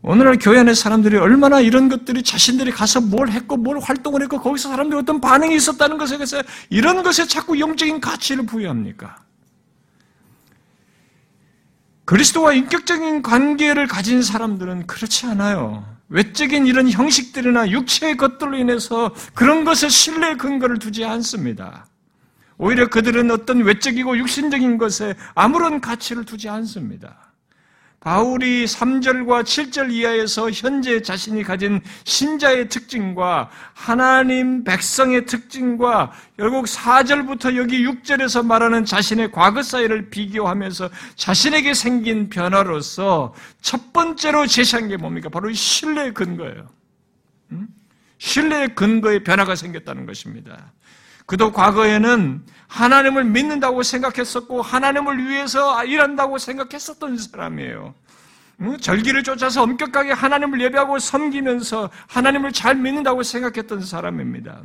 오늘날 교회 안에 사람들이 얼마나 이런 것들이 자신들이 가서 뭘 했고 뭘 활동을 했고 거기서 사람들이 어떤 반응이 있었다는 것에 대해서 이런 것에 자꾸 영적인 가치를 부여합니까? 그리스도와 인격적인 관계를 가진 사람들은 그렇지 않아요. 외적인 이런 형식들이나 육체의 것들로 인해서 그런 것에 신뢰의 근거를 두지 않습니다. 오히려 그들은 어떤 외적이고 육신적인 것에 아무런 가치를 두지 않습니다. 바울이 3절과 7절 이하에서 현재 자신이 가진 신자의 특징과 하나님 백성의 특징과 결국 4절부터 여기 6절에서 말하는 자신의 과거 사이를 비교하면서 자신에게 생긴 변화로서 첫 번째로 제시한 게 뭡니까? 바로 신뢰의 근거예요. 신뢰의 근거에 변화가 생겼다는 것입니다. 그도 과거에는 하나님을 믿는다고 생각했었고 하나님을 위해서 일한다고 생각했었던 사람이에요. 절기를 쫓아서 엄격하게 하나님을 예배하고 섬기면서 하나님을 잘 믿는다고 생각했던 사람입니다.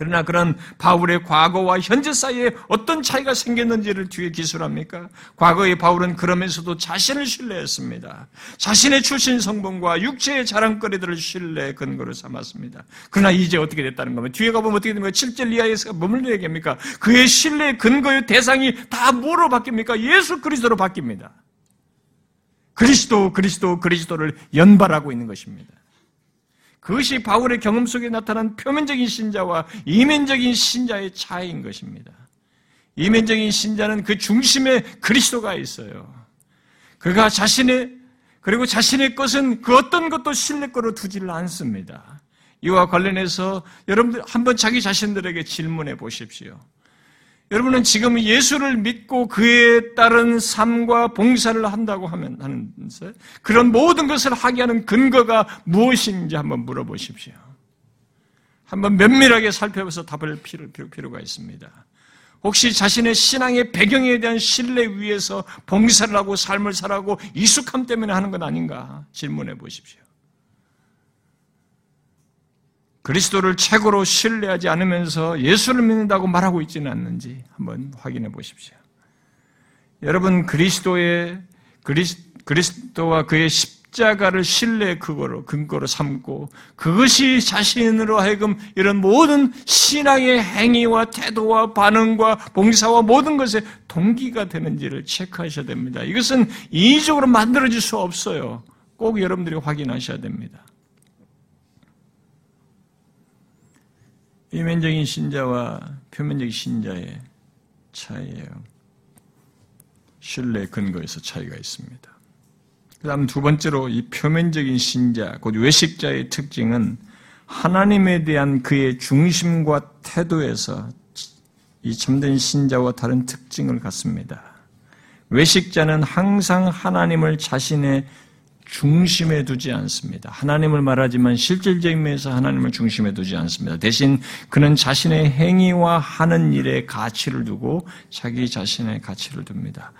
그러나 그런 바울의 과거와 현재 사이에 어떤 차이가 생겼는지를 뒤에 기술합니까? 과거의 바울은 그러면서도 자신을 신뢰했습니다. 자신의 출신 성분과 육체의 자랑거리들을 신뢰 근거로 삼았습니다. 그러나 이제 어떻게 됐다는 겁니까? 뒤에 가보면 어떻게 됩니까? 7절 이하에서 뭐를 얘기합니까? 그의 신뢰 근거의 대상이 다 뭐로 바뀝니까? 예수 그리스도로 바뀝니다. 그리스도, 그리스도, 그리스도를 연발하고 있는 것입니다. 그것이 바울의 경험 속에 나타난 표면적인 신자와 이면적인 신자의 차이인 것입니다. 이면적인 신자는 그 중심에 그리스도가 있어요. 그가 자신의 그리고 자신의 것은 그 어떤 것도 신뢰 거로 두지를 않습니다. 이와 관련해서 여러분들 한번 자기 자신들에게 질문해 보십시오. 여러분은 지금 예수를 믿고 그에 따른 삶과 봉사를 한다고 하면 하는데 그런 모든 것을 하게 하는 근거가 무엇인지 한번 물어보십시오. 한번 면밀하게 살펴봐서 답을 필요, 필요가 있습니다. 혹시 자신의 신앙의 배경에 대한 신뢰 위에서 봉사를 하고 삶을 살아고 익숙함 때문에 하는 건 아닌가 질문해 보십시오. 그리스도를 최고로 신뢰하지 않으면서 예수를 믿는다고 말하고 있지는 않는지 한번 확인해 보십시오. 여러분 그리스도의 그리스, 도와 그의 십자가를 신뢰의 그거로 근거로 삼고 그것이 자신으로 하여금 이런 모든 신앙의 행위와 태도와 반응과 봉사와 모든 것에 동기가 되는지를 체크하셔야 됩니다. 이것은 인위적으로 만들어질 수 없어요. 꼭 여러분들이 확인하셔야 됩니다. 이면적인 신자와 표면적인 신자의 차이예요. 신뢰 근거에서 차이가 있습니다. 그 다음 두 번째로 이 표면적인 신자, 곧 외식자의 특징은 하나님에 대한 그의 중심과 태도에서 이 참된 신자와 다른 특징을 갖습니다. 외식자는 항상 하나님을 자신의 중심에 두지 않습니다. 하나님을 말하지만 실질적인 면에서 하나님을 중심에 두지 않습니다. 대신 그는 자신의 행위와 하는 일에 가치를 두고 자기 자신의 가치를 둡니다.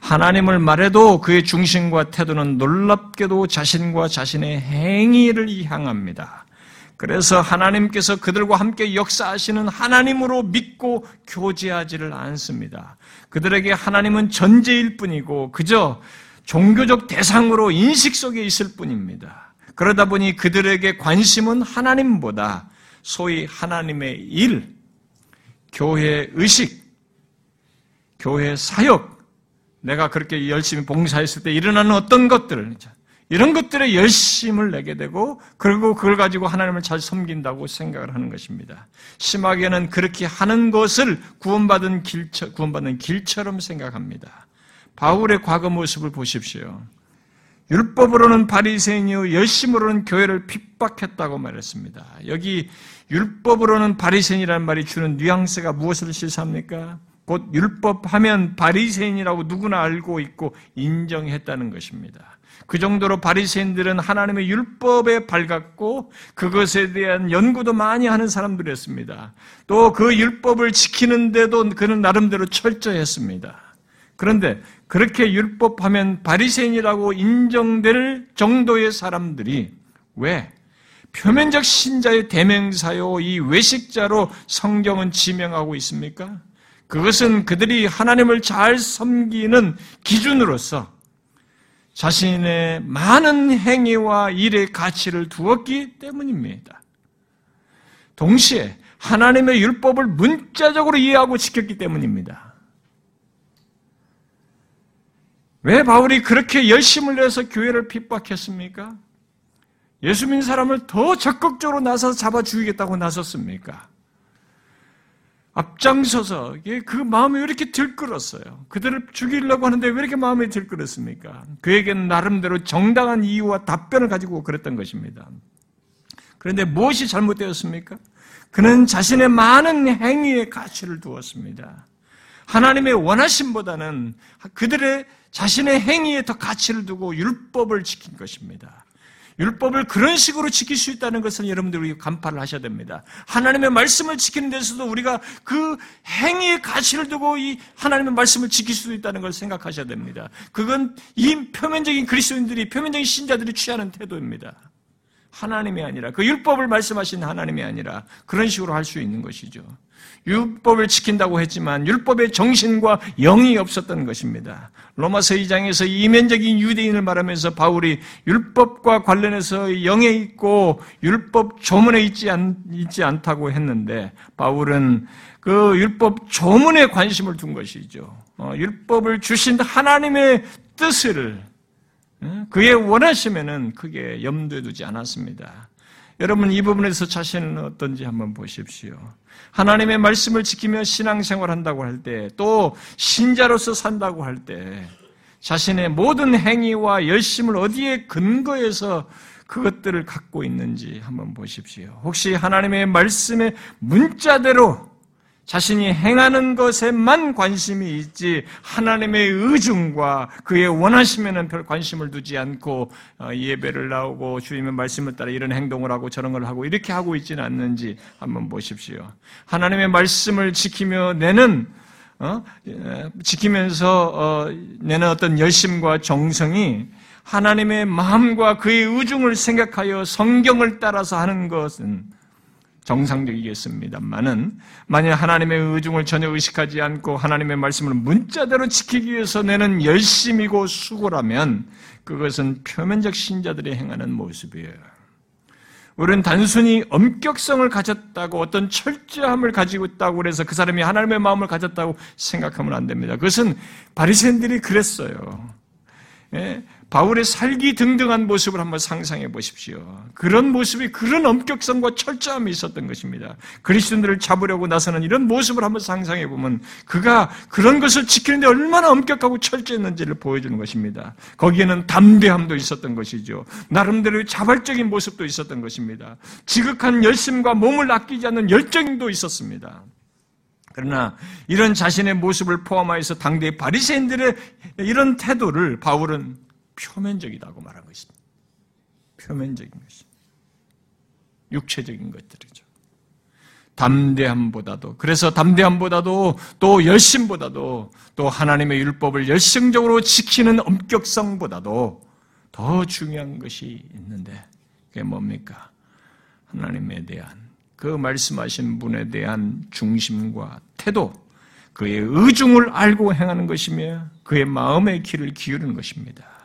하나님을 말해도 그의 중심과 태도는 놀랍게도 자신과 자신의 행위를 향합니다. 그래서 하나님께서 그들과 함께 역사하시는 하나님으로 믿고 교제하지를 않습니다. 그들에게 하나님은 전제일 뿐이고 그저 종교적 대상으로 인식 속에 있을 뿐입니다. 그러다 보니 그들에게 관심은 하나님보다 소위 하나님의 일, 교회 의식, 교회 사역, 내가 그렇게 열심히 봉사했을 때 일어나는 어떤 것들, 이런 것들에 열심을 내게 되고, 그리고 그걸 가지고 하나님을 잘 섬긴다고 생각을 하는 것입니다. 심하게는 그렇게 하는 것을 구원받은 길, 구원받는 길처럼 생각합니다. 바울의 과거 모습을 보십시오. 율법으로는 바리새인이요 열심으로는 교회를 핍박했다고 말했습니다. 여기 율법으로는 바리새인이라는 말이 주는 뉘앙스가 무엇을 실사합니까? 곧 율법하면 바리새인이라고 누구나 알고 있고 인정했다는 것입니다. 그 정도로 바리새인들은 하나님의 율법에 밝았고 그것에 대한 연구도 많이 하는 사람들이었습니다. 또 그 율법을 지키는데도 그는 나름대로 철저했습니다. 그런데 그렇게 율법하면 바리새인이라고 인정될 정도의 사람들이 왜 표면적 신자의 대명사요 이 외식자로 성경은 지명하고 있습니까? 그것은 그들이 하나님을 잘 섬기는 기준으로서 자신의 많은 행위와 일의 가치를 두었기 때문입니다. 동시에 하나님의 율법을 문자적으로 이해하고 지켰기 때문입니다. 왜 바울이 그렇게 열심을 내서 교회를 핍박했습니까? 예수 믿는 사람을 더 적극적으로 나서서 잡아 죽이겠다고 나섰습니까? 앞장서서 그 마음이 왜 이렇게 들끓었어요? 그들을 죽이려고 하는데 왜 이렇게 마음이 들끓었습니까? 그에게는 나름대로 정당한 이유와 답변을 가지고 그랬던 것입니다. 그런데 무엇이 잘못되었습니까? 그는 자신의 많은 행위에 가치를 두었습니다. 하나님의 원하심보다는 그들의 자신의 행위에 더 가치를 두고 율법을 지킨 것입니다. 율법을 그런 식으로 지킬 수 있다는 것은 여러분들이 간파를 하셔야 됩니다. 하나님의 말씀을 지키는 데서도 우리가 그 행위의 가치를 두고 이 하나님의 말씀을 지킬 수 있다는 걸 생각하셔야 됩니다. 그건 이 표면적인 그리스도인들이 표면적인 신자들이 취하는 태도입니다. 하나님이 아니라 그 율법을 말씀하신 하나님이 아니라 그런 식으로 할 수 있는 것이죠. 율법을 지킨다고 했지만 율법의 정신과 영이 없었던 것입니다. 로마서 2장에서 이면적인 유대인을 말하면서 바울이 율법과 관련해서 영에 있고 율법 조문에 있지, 않, 있지 않다고 했는데 바울은 그 율법 조문에 관심을 둔 것이죠. 어, 율법을 주신 하나님의 뜻을 어, 그의 원하시면은 크게 염두에 두지 않았습니다. 여러분 이 부분에서 자신은 어떤지 한번 보십시오. 하나님의 말씀을 지키며 신앙생활 한다고 할 때, 또 신자로서 산다고 할 때, 자신의 모든 행위와 열심을 어디에 근거해서 그것들을 갖고 있는지 한번 보십시오. 혹시 하나님의 말씀의 문자대로 자신이 행하는 것에만 관심이 있지 하나님의 의중과 그의 원하시면은 별 관심을 두지 않고 어, 예배를 나오고 주님의 말씀을 따라 이런 행동을 하고 저런 걸 하고 이렇게 하고 있지는 않는지 한번 보십시오. 하나님의 말씀을 지키며 내는 어? 지키면서 어, 내는 어떤 열심과 정성이 하나님의 마음과 그의 의중을 생각하여 성경을 따라서 하는 것은 정상적이겠습니다만은 만약 하나님의 의중을 전혀 의식하지 않고 하나님의 말씀을 문자대로 지키기 위해서 내는 열심이고 수고라면 그것은 표면적 신자들이 행하는 모습이에요. 우리는 단순히 엄격성을 가졌다고 어떤 철저함을 가지고 있다고 그래서 그 사람이 하나님의 마음을 가졌다고 생각하면 안 됩니다. 그것은 바리새인들이 그랬어요. 예? 바울의 살기 등등한 모습을 한번 상상해 보십시오. 그런 모습이 그런 엄격성과 철저함이 있었던 것입니다. 그리스도인들을 잡으려고 나서는 이런 모습을 한번 상상해 보면 그가 그런 것을 지키는데 얼마나 엄격하고 철저했는지를 보여주는 것입니다. 거기에는 담대함도 있었던 것이죠. 나름대로 자발적인 모습도 있었던 것입니다. 지극한 열심과 몸을 아끼지 않는 열정도 있었습니다. 그러나 이런 자신의 모습을 포함하여서 당대의 바리새인들의 이런 태도를 바울은 표면적이다고 말한 것입니다. 표면적인 것입니다. 육체적인 것들이죠. 담대함보다도 그래서 담대함보다도 또 열심보다도 또 하나님의 율법을 열성적으로 지키는 엄격성보다도 더 중요한 것이 있는데 그게 뭡니까? 하나님에 대한 그 말씀하신 분에 대한 중심과 태도, 그의 의중을 알고 행하는 것이며 그의 마음의 길을 기울이는 것입니다.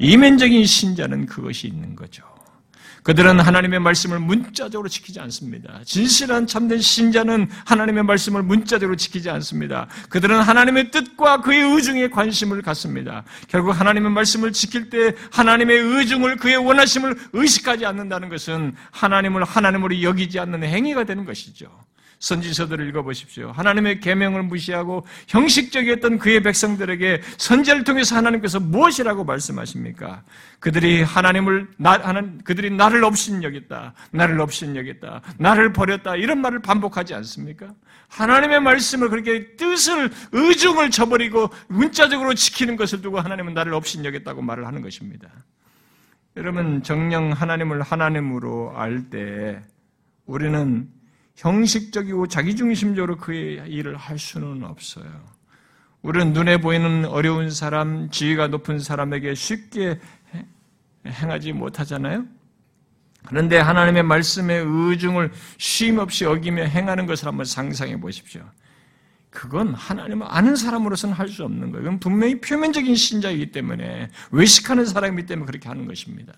이면적인 신자는 그것이 있는 거죠. 그들은 하나님의 말씀을 문자적으로 지키지 않습니다. 진실한 참된 신자는 하나님의 말씀을 문자적으로 지키지 않습니다. 그들은 하나님의 뜻과 그의 의중에 관심을 갖습니다. 결국 하나님의 말씀을 지킬 때 하나님의 의중을 그의 원하심을 의식하지 않는다는 것은 하나님을 하나님으로 여기지 않는 행위가 되는 것이죠. 선지서들을 읽어보십시오. 하나님의 계명을 무시하고 형식적이었던 그의 백성들에게 선제를 통해서 하나님께서 무엇이라고 말씀하십니까? 그들이 하나님을 나, 하는 그들이 나를 없인 여겼다, 나를 없인 여겼다, 나를 버렸다 이런 말을 반복하지 않습니까? 하나님의 말씀을 그렇게 뜻을 의중을 저버리고 문자적으로 지키는 것을 두고 하나님은 나를 없인 여겼다고 말을 하는 것입니다. 여러분 정령 하나님을 하나님으로 알 때 우리는 형식적이고 자기중심적으로 그의 일을 할 수는 없어요. 우리는 눈에 보이는 어려운 사람, 지위가 높은 사람에게 쉽게 행하지 못하잖아요? 그런데 하나님의 말씀의 의중을 쉼없이 어기며 행하는 것을 한번 상상해 보십시오. 그건 하나님을 아는 사람으로서는 할 수 없는 거예요. 그건 분명히 표면적인 신자이기 때문에, 외식하는 사람이기 때문에 그렇게 하는 것입니다.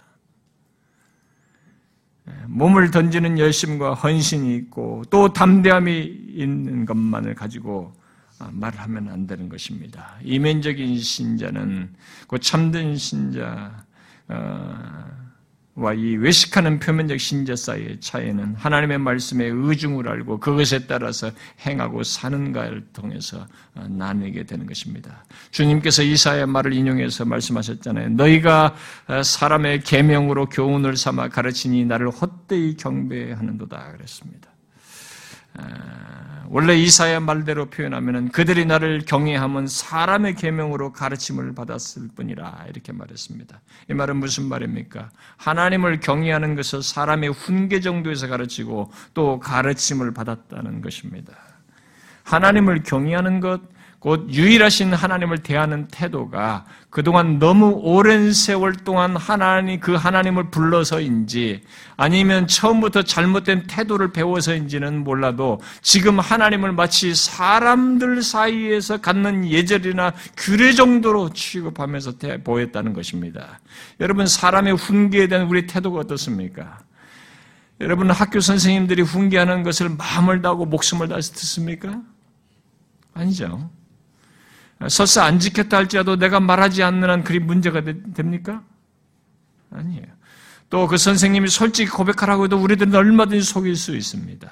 몸을 던지는 열심과 헌신이 있고 또 담대함이 있는 것만을 가지고 아, 말을 하면 안 되는 것입니다. 이면적인 신자는 그 참된 신자 어, 와 이 외식하는 표면적 신자 사이의 차이는 하나님의 말씀의 의중을 알고 그것에 따라서 행하고 사는가를 통해서 어, 나누게 되는 것입니다. 주님께서 이사의 말을 인용해서 말씀하셨잖아요. 너희가 어, 사람의 계명으로 교훈을 삼아 가르치니 나를 헛되이 경배하는도다 그랬습니다. 원래 이사야 말대로 표현하면 그들이 나를 경외하면 사람의 계명으로 가르침을 받았을 뿐이라 이렇게 말했습니다. 이 말은 무슨 말입니까? 하나님을 경외하는 것을 사람의 훈계 정도에서 가르치고 또 가르침을 받았다는 것입니다. 하나님을 경외하는 것, 곧 유일하신 하나님을 대하는 태도가 그동안 너무 오랜 세월 동안 하나님, 그 하나님을 불러서인지 아니면 처음부터 잘못된 태도를 배워서인지는 몰라도 지금 하나님을 마치 사람들 사이에서 갖는 예절이나 규례 정도로 취급하면서 보였다는 것입니다. 여러분, 사람의 훈계에 대한 우리 태도가 어떻습니까? 여러분, 학교 선생님들이 훈계하는 것을 마음을 다하고 목숨을 다해서 듣습니까? 아니죠. 설사 안 지켰다 할지라도 내가 말하지 않는 한 그리 문제가 됩니까? 아니에요. 또 그 선생님이 솔직히 고백하라고 해도 우리들은 얼마든지 속일 수 있습니다.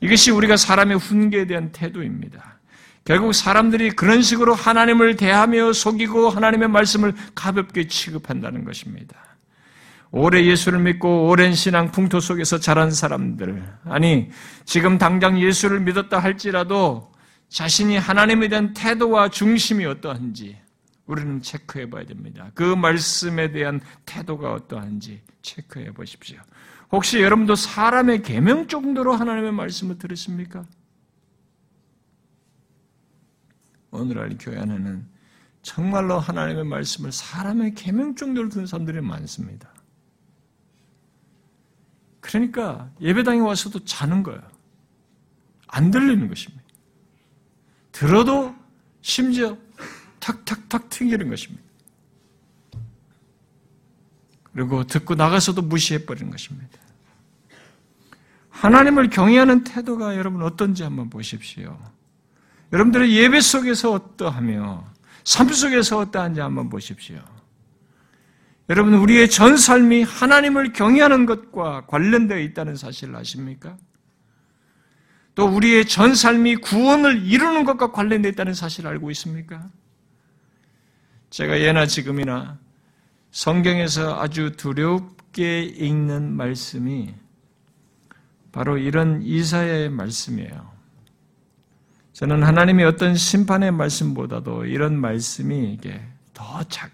이것이 우리가 사람의 훈계에 대한 태도입니다. 결국 사람들이 그런 식으로 하나님을 대하며 속이고 하나님의 말씀을 가볍게 취급한다는 것입니다. 오래 예수를 믿고 오랜 신앙 풍토 속에서 자란 사람들, 아니, 지금 당장 예수를 믿었다 할지라도 자신이 하나님에 대한 태도와 중심이 어떠한지 우리는 체크해 봐야 됩니다. 그 말씀에 대한 태도가 어떠한지 체크해 보십시오. 혹시 여러분도 사람의 계명 정도로 하나님의 말씀을 들으십니까? 오늘날 교회 안에는 정말로 하나님의 말씀을 사람의 계명 정도로 듣는 사람들이 많습니다. 그러니까 예배당에 와서도 자는 거예요. 안 들리는 것입니다. 들어도 심지어 탁탁탁 튕기는 것입니다. 그리고 듣고 나가서도 무시해버리는 것입니다. 하나님을 경외하는 태도가 여러분 어떤지 한번 보십시오. 여러분들의 예배 속에서 어떠하며 삶 속에서 어떠한지 한번 보십시오. 여러분 우리의 전 삶이 하나님을 경외하는 것과 관련되어 있다는 사실을 아십니까? 또 우리의 전 삶이 구원을 이루는 것과 관련되어 있다는 사실을 알고 있습니까? 제가 예나 지금이나 성경에서 아주 두렵게 읽는 말씀이 바로 이런 이사야의 말씀이에요. 저는 하나님의 어떤 심판의 말씀보다도 이런 말씀이 이게 더 작,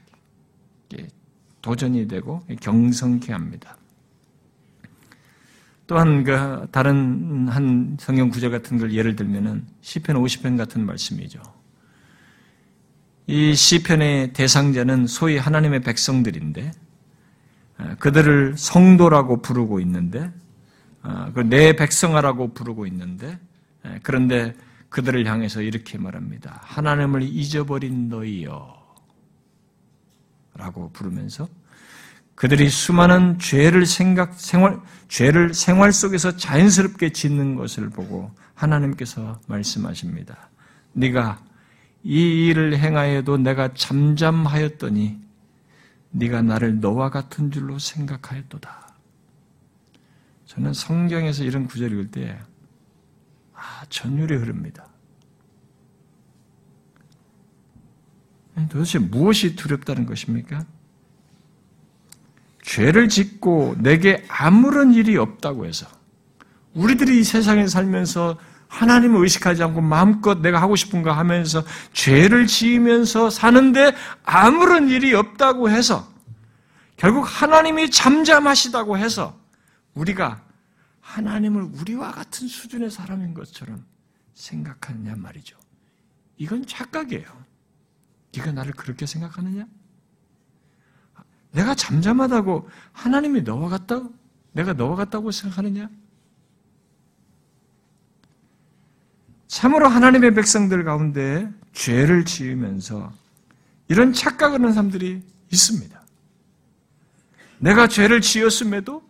도전이 되고 경성케 합니다. 또한 그 다른 한 성경 구절 같은 걸 예를 들면은 시편 50편 같은 말씀이죠. 이 시편의 대상자는 소위 하나님의 백성들인데 아, 그들을 성도라고 부르고 있는데 아, 그내 백성아라고 부르고 있는데 그런데 그들을 향해서 이렇게 말합니다. 하나님을 잊어버린 너희여 라고 부르면서 그들이 수많은 죄를 생각, 생활, 죄를 생활 속에서 자연스럽게 짓는 것을 보고 하나님께서 말씀하십니다. 네가 이 일을 행하여도 내가 잠잠하였더니 네가 나를 너와 같은 줄로 생각하였도다. 저는 성경에서 이런 구절 읽을 때 아, 전율이 흐릅니다. 도대체 무엇이 두렵다는 것입니까? 죄를 짓고 내게 아무런 일이 없다고 해서 우리들이 이 세상에 살면서 하나님을 의식하지 않고 마음껏 내가 하고 싶은 거 하면서 죄를 지으면서 사는데 아무런 일이 없다고 해서 결국 하나님이 잠잠하시다고 해서 우리가 하나님을 우리와 같은 수준의 사람인 것처럼 생각하느냐 말이죠. 이건 착각이에요. 네가 나를 그렇게 생각하느냐? 내가 잠잠하다고 하나님이 너와 같다고? 내가 너와 같다고 생각하느냐? 참으로 하나님의 백성들 가운데 죄를 지으면서 이런 착각을 하는 사람들이 있습니다. 내가 죄를 지었음에도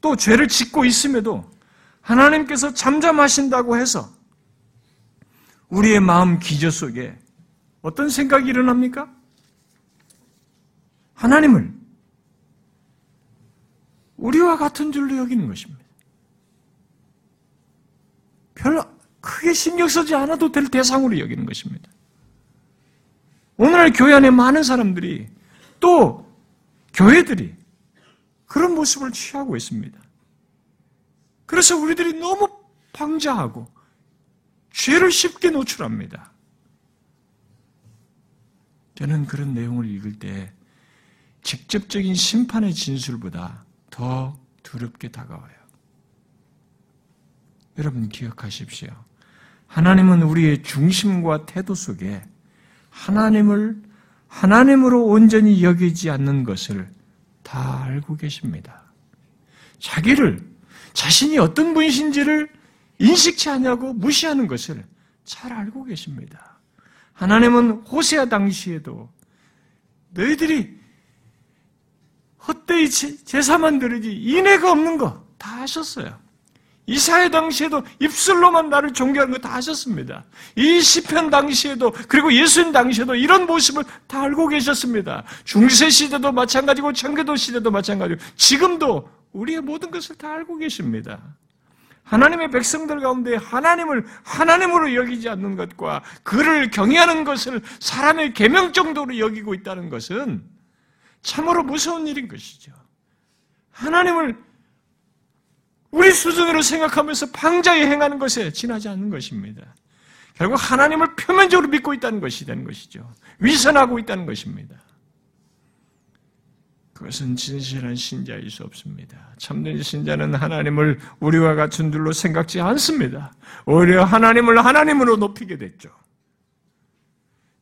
또 죄를 짓고 있음에도 하나님께서 잠잠하신다고 해서 우리의 마음 기저 속에 어떤 생각이 일어납니까? 하나님을 우리와 같은 줄로 여기는 것입니다. 별로 크게 신경 쓰지 않아도 될 대상으로 여기는 것입니다. 오늘날 교회 안에 많은 사람들이 또 교회들이 그런 모습을 취하고 있습니다. 그래서 우리들이 너무 방자하고 죄를 쉽게 노출합니다. 저는 그런 내용을 읽을 때 직접적인 심판의 진술보다 더 두렵게 다가와요. 여러분 기억하십시오. 하나님은 우리의 중심과 태도 속에 하나님을 하나님으로 온전히 여기지 않는 것을 다 알고 계십니다. 자기를 자신이 어떤 분이신지를 인식치 않냐고 무시하는 것을 잘 알고 계십니다. 하나님은 호세아 당시에도 너희들이 헛되이 제사만 드리지 인애가 없는 거 다 하셨어요. 이사회 당시에도 입술로만 나를 존경하는 거다 하셨습니다. 이 시편 당시에도 그리고 예수님 당시에도 이런 모습을 다 알고 계셨습니다. 중세 시대도 마찬가지고 청교도 시대도 마찬가지고 지금도 우리의 모든 것을 다 알고 계십니다. 하나님의 백성들 가운데 하나님을 하나님으로 여기지 않는 것과 그를 경외하는 것을 사람의 계명 정도로 여기고 있다는 것은 참으로 무서운 일인 것이죠. 하나님을 우리 수준으로 생각하면서 방자에 행하는 것에 지나지 않는 것입니다. 결국 하나님을 표면적으로 믿고 있다는 것이 되는 것이죠. 위선하고 있다는 것입니다. 그것은 진실한 신자일 수 없습니다. 참된 신자는 하나님을 우리와 같은 줄로 생각지 않습니다. 오히려 하나님을 하나님으로 높이게 됐죠.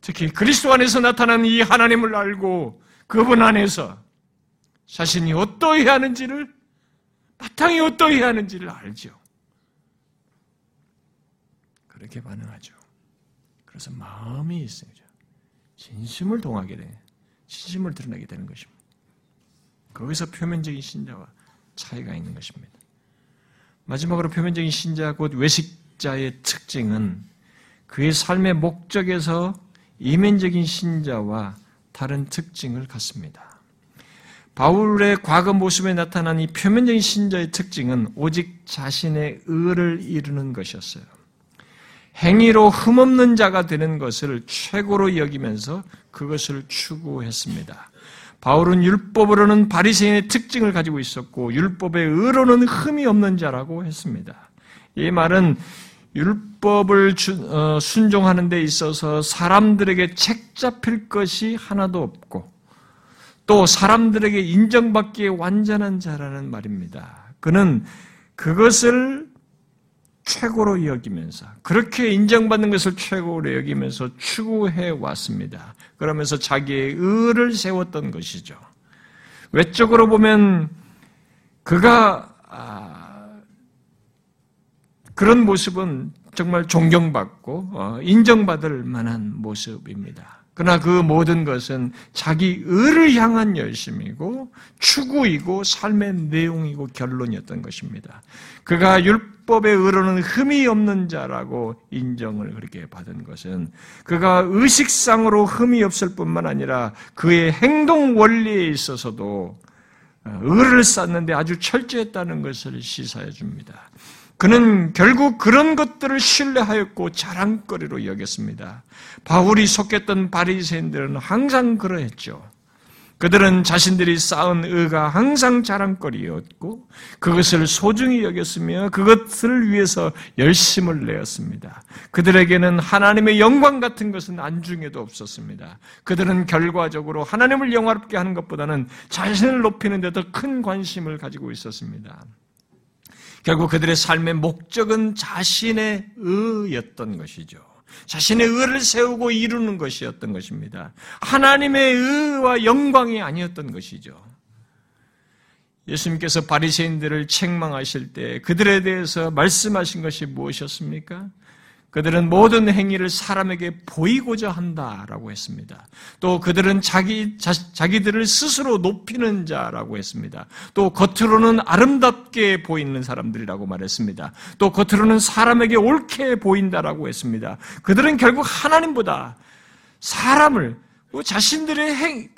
특히 그리스도 안에서 나타난 이 하나님을 알고 그분 안에서 자신이 어떠해야 하는지를 바탕이 어떠해야 하는지를 알죠. 그렇게 반응하죠. 그래서 마음이 있어요. 진심을 동하게 돼. 진심을 드러내게 되는 것입니다. 거기서 표면적인 신자와 차이가 있는 것입니다. 마지막으로 표면적인 신자 곧 외식자의 특징은 그의 삶의 목적에서 이면적인 신자와 다른 특징을 갖습니다. 바울의 과거 모습에 나타난 이 표면적인 신자의 특징은 오직 자신의 의를 이루는 것이었어요. 행위로 흠없는 자가 되는 것을 최고로 여기면서 그것을 추구했습니다. 바울은 율법으로는 바리새인의 특징을 가지고 있었고 율법의 의로는 흠이 없는 자라고 했습니다. 이 말은 율법을 어, 순종하는 데 있어서 사람들에게 책 잡힐 것이 하나도 없고 또 사람들에게 인정받기에 완전한 자라는 말입니다. 그는 그것을 최고로 여기면서 그렇게 인정받는 것을 최고로 여기면서 추구해 왔습니다. 그러면서 자기의 의를 세웠던 것이죠. 외적으로 보면 그가 아, 그런 모습은 정말 존경받고 어, 인정받을 만한 모습입니다. 그러나 그 모든 것은 자기 의를 향한 열심이고 추구이고 삶의 내용이고 결론이었던 것입니다. 그가 율법의 의로는 흠이 없는 자라고 인정을 그렇게 받은 것은 그가 의식상으로 흠이 없을 뿐만 아니라 그의 행동 원리에 있어서도 의를 쌓는데 아주 철저했다는 것을 시사해 줍니다. 그는 결국 그런 것들을 신뢰하였고 자랑거리로 여겼습니다. 바울이 속했던 바리새인들은 항상 그러했죠. 그들은 자신들이 쌓은 의가 항상 자랑거리였고 그것을 소중히 여겼으며 그것을 위해서 열심을 내었습니다. 그들에게는 하나님의 영광 같은 것은 안중에도 없었습니다. 그들은 결과적으로 하나님을 영화롭게 하는 것보다는 자신을 높이는 데 더 큰 관심을 가지고 있었습니다. 결국 그들의 삶의 목적은 자신의 의였던 것이죠. 자신의 의를 세우고 이루는 것이었던 것입니다. 하나님의 의와 영광이 아니었던 것이죠. 예수님께서 바리새인들을 책망하실 때 그들에 대해서 말씀하신 것이 무엇이었습니까? 그들은 모든 행위를 사람에게 보이고자 한다라고 했습니다. 또 그들은 자기 자, 자기들을 스스로 높이는 자라고 했습니다. 또 겉으로는 아름답게 보이는 사람들이라고 말했습니다. 또 겉으로는 사람에게 옳게 보인다라고 했습니다. 그들은 결국 하나님보다 사람을 자신들의 행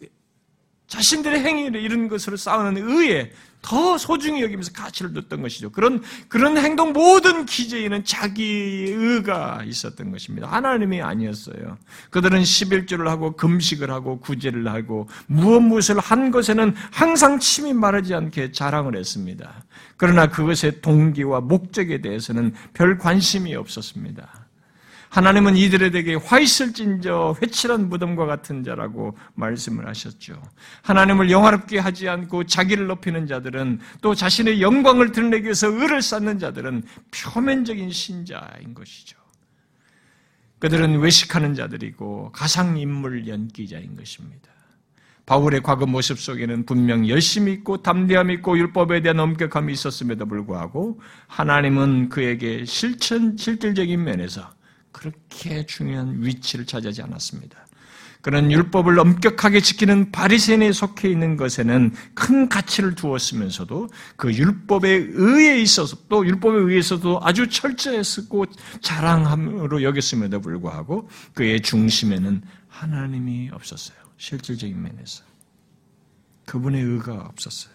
자신들의 행위를 이런 것으로 싸우는 의에 더 소중히 여기면서 가치를 뒀던 것이죠. 그런, 그런 행동 모든 기재에는 자기 의가 있었던 것입니다. 하나님이 아니었어요. 그들은 11조를 하고 금식을 하고 구제를 하고 무엇 무엇을 한 것에는 항상 침이 마르지 않게 자랑을 했습니다. 그러나 그것의 동기와 목적에 대해서는 별 관심이 없었습니다. 하나님은 이들에게 화 있을진저 회칠한 무덤과 같은 자라고 말씀을 하셨죠. 하나님을 영화롭게 하지 않고 자기를 높이는 자들은 또 자신의 영광을 드러내기 위해서 의를 쌓는 자들은 표면적인 신자인 것이죠. 그들은 외식하는 자들이고 가상인물 연기자인 것입니다. 바울의 과거 모습 속에는 분명 열심히 있고 담대함 있고 율법에 대한 엄격함이 있었음에도 불구하고 하나님은 그에게 실천, 실질적인 면에서 그렇게 중요한 위치를 차지하지 않았습니다. 그런 율법을 엄격하게 지키는 바리새인에 속해 있는 것에는 큰 가치를 두었으면서도 그 율법의 의에 있어서 또 율법에 의해서도 아주 철저했었고 자랑함으로 여겼음에도 불구하고 그의 중심에는 하나님이 없었어요. 실질적인 면에서 그분의 의가 없었어요.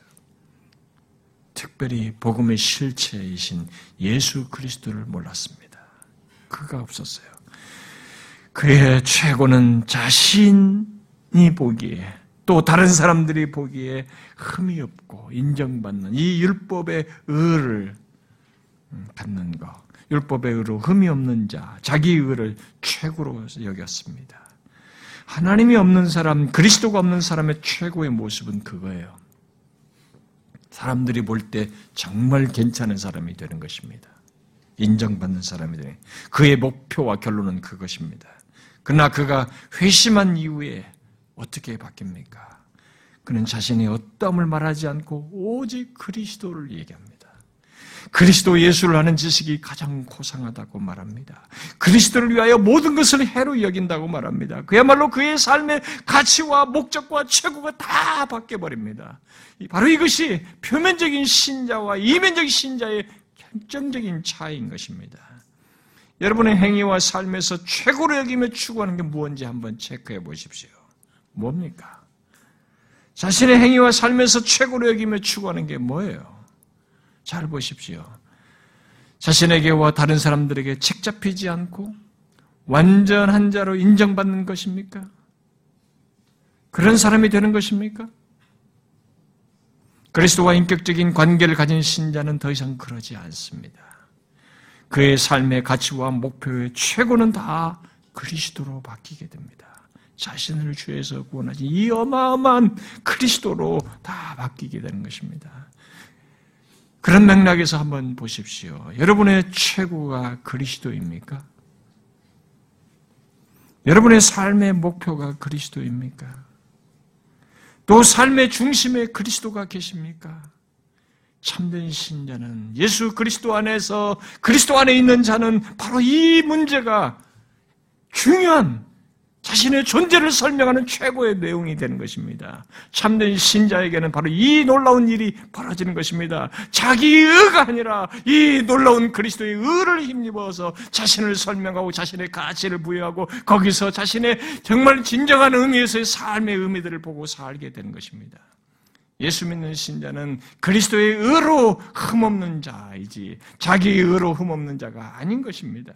특별히 복음의 실체이신 예수 그리스도를 몰랐습니다. 그가 없었어요. 그의 최고는 자신이 보기에 또 다른 사람들이 보기에 흠이 없고 인정받는 이 율법의 의를 갖는 것. 율법의 의로 흠이 없는 자, 자기 의를 최고로 여겼습니다. 하나님이 없는 사람, 그리스도가 없는 사람의 최고의 모습은 그거예요. 사람들이 볼 때 정말 괜찮은 사람이 되는 것입니다. 인정받는 사람이 되니 그의 목표와 결론은 그것입니다. 그러나 그가 회심한 이후에 어떻게 바뀝니까? 그는 자신의 어떠함을 말하지 않고 오직 그리스도를 얘기합니다. 그리스도 예수를 아는 지식이 가장 고상하다고 말합니다. 그리스도를 위하여 모든 것을 해로 여긴다고 말합니다. 그야말로 그의 삶의 가치와 목적과 최고가 다 바뀌어버립니다. 바로 이것이 표면적인 신자와 이면적인 신자의 결정적인 차이인 것입니다. 여러분의 행위와 삶에서 최고로 여기며 추구하는 게 무엇인지 한번 체크해 보십시오. 뭡니까? 자신의 행위와 삶에서 최고로 여기며 추구하는 게 뭐예요? 잘 보십시오. 자신에게와 다른 사람들에게 책 잡히지 않고 완전한 자로 인정받는 것입니까? 그런 사람이 되는 것입니까? 그리스도와 인격적인 관계를 가진 신자는 더 이상 그러지 않습니다. 그의 삶의 가치와 목표의 최고는 다 그리스도로 바뀌게 됩니다. 자신을 주에서 구원하신 이 어마어마한 그리스도로 다 바뀌게 되는 것입니다. 그런 맥락에서 한번 보십시오. 여러분의 최고가 그리스도입니까? 여러분의 삶의 목표가 그리스도입니까? 또 삶의 중심에 그리스도가 계십니까? 참된 신자는 예수 그리스도 안에서 그리스도 안에 있는 자는 바로 이 문제가 중요한 자신의 존재를 설명하는 최고의 내용이 되는 것입니다. 참된 신자에게는 바로 이 놀라운 일이 벌어지는 것입니다. 자기 의가 아니라 이 놀라운 그리스도의 의를 힘입어서 자신을 설명하고 자신의 가치를 부여하고 거기서 자신의 정말 진정한 의미에서의 삶의 의미들을 보고 살게 되는 것입니다. 예수 믿는 신자는 그리스도의 의로 흠없는 자이지 자기의 의로 흠없는 자가 아닌 것입니다.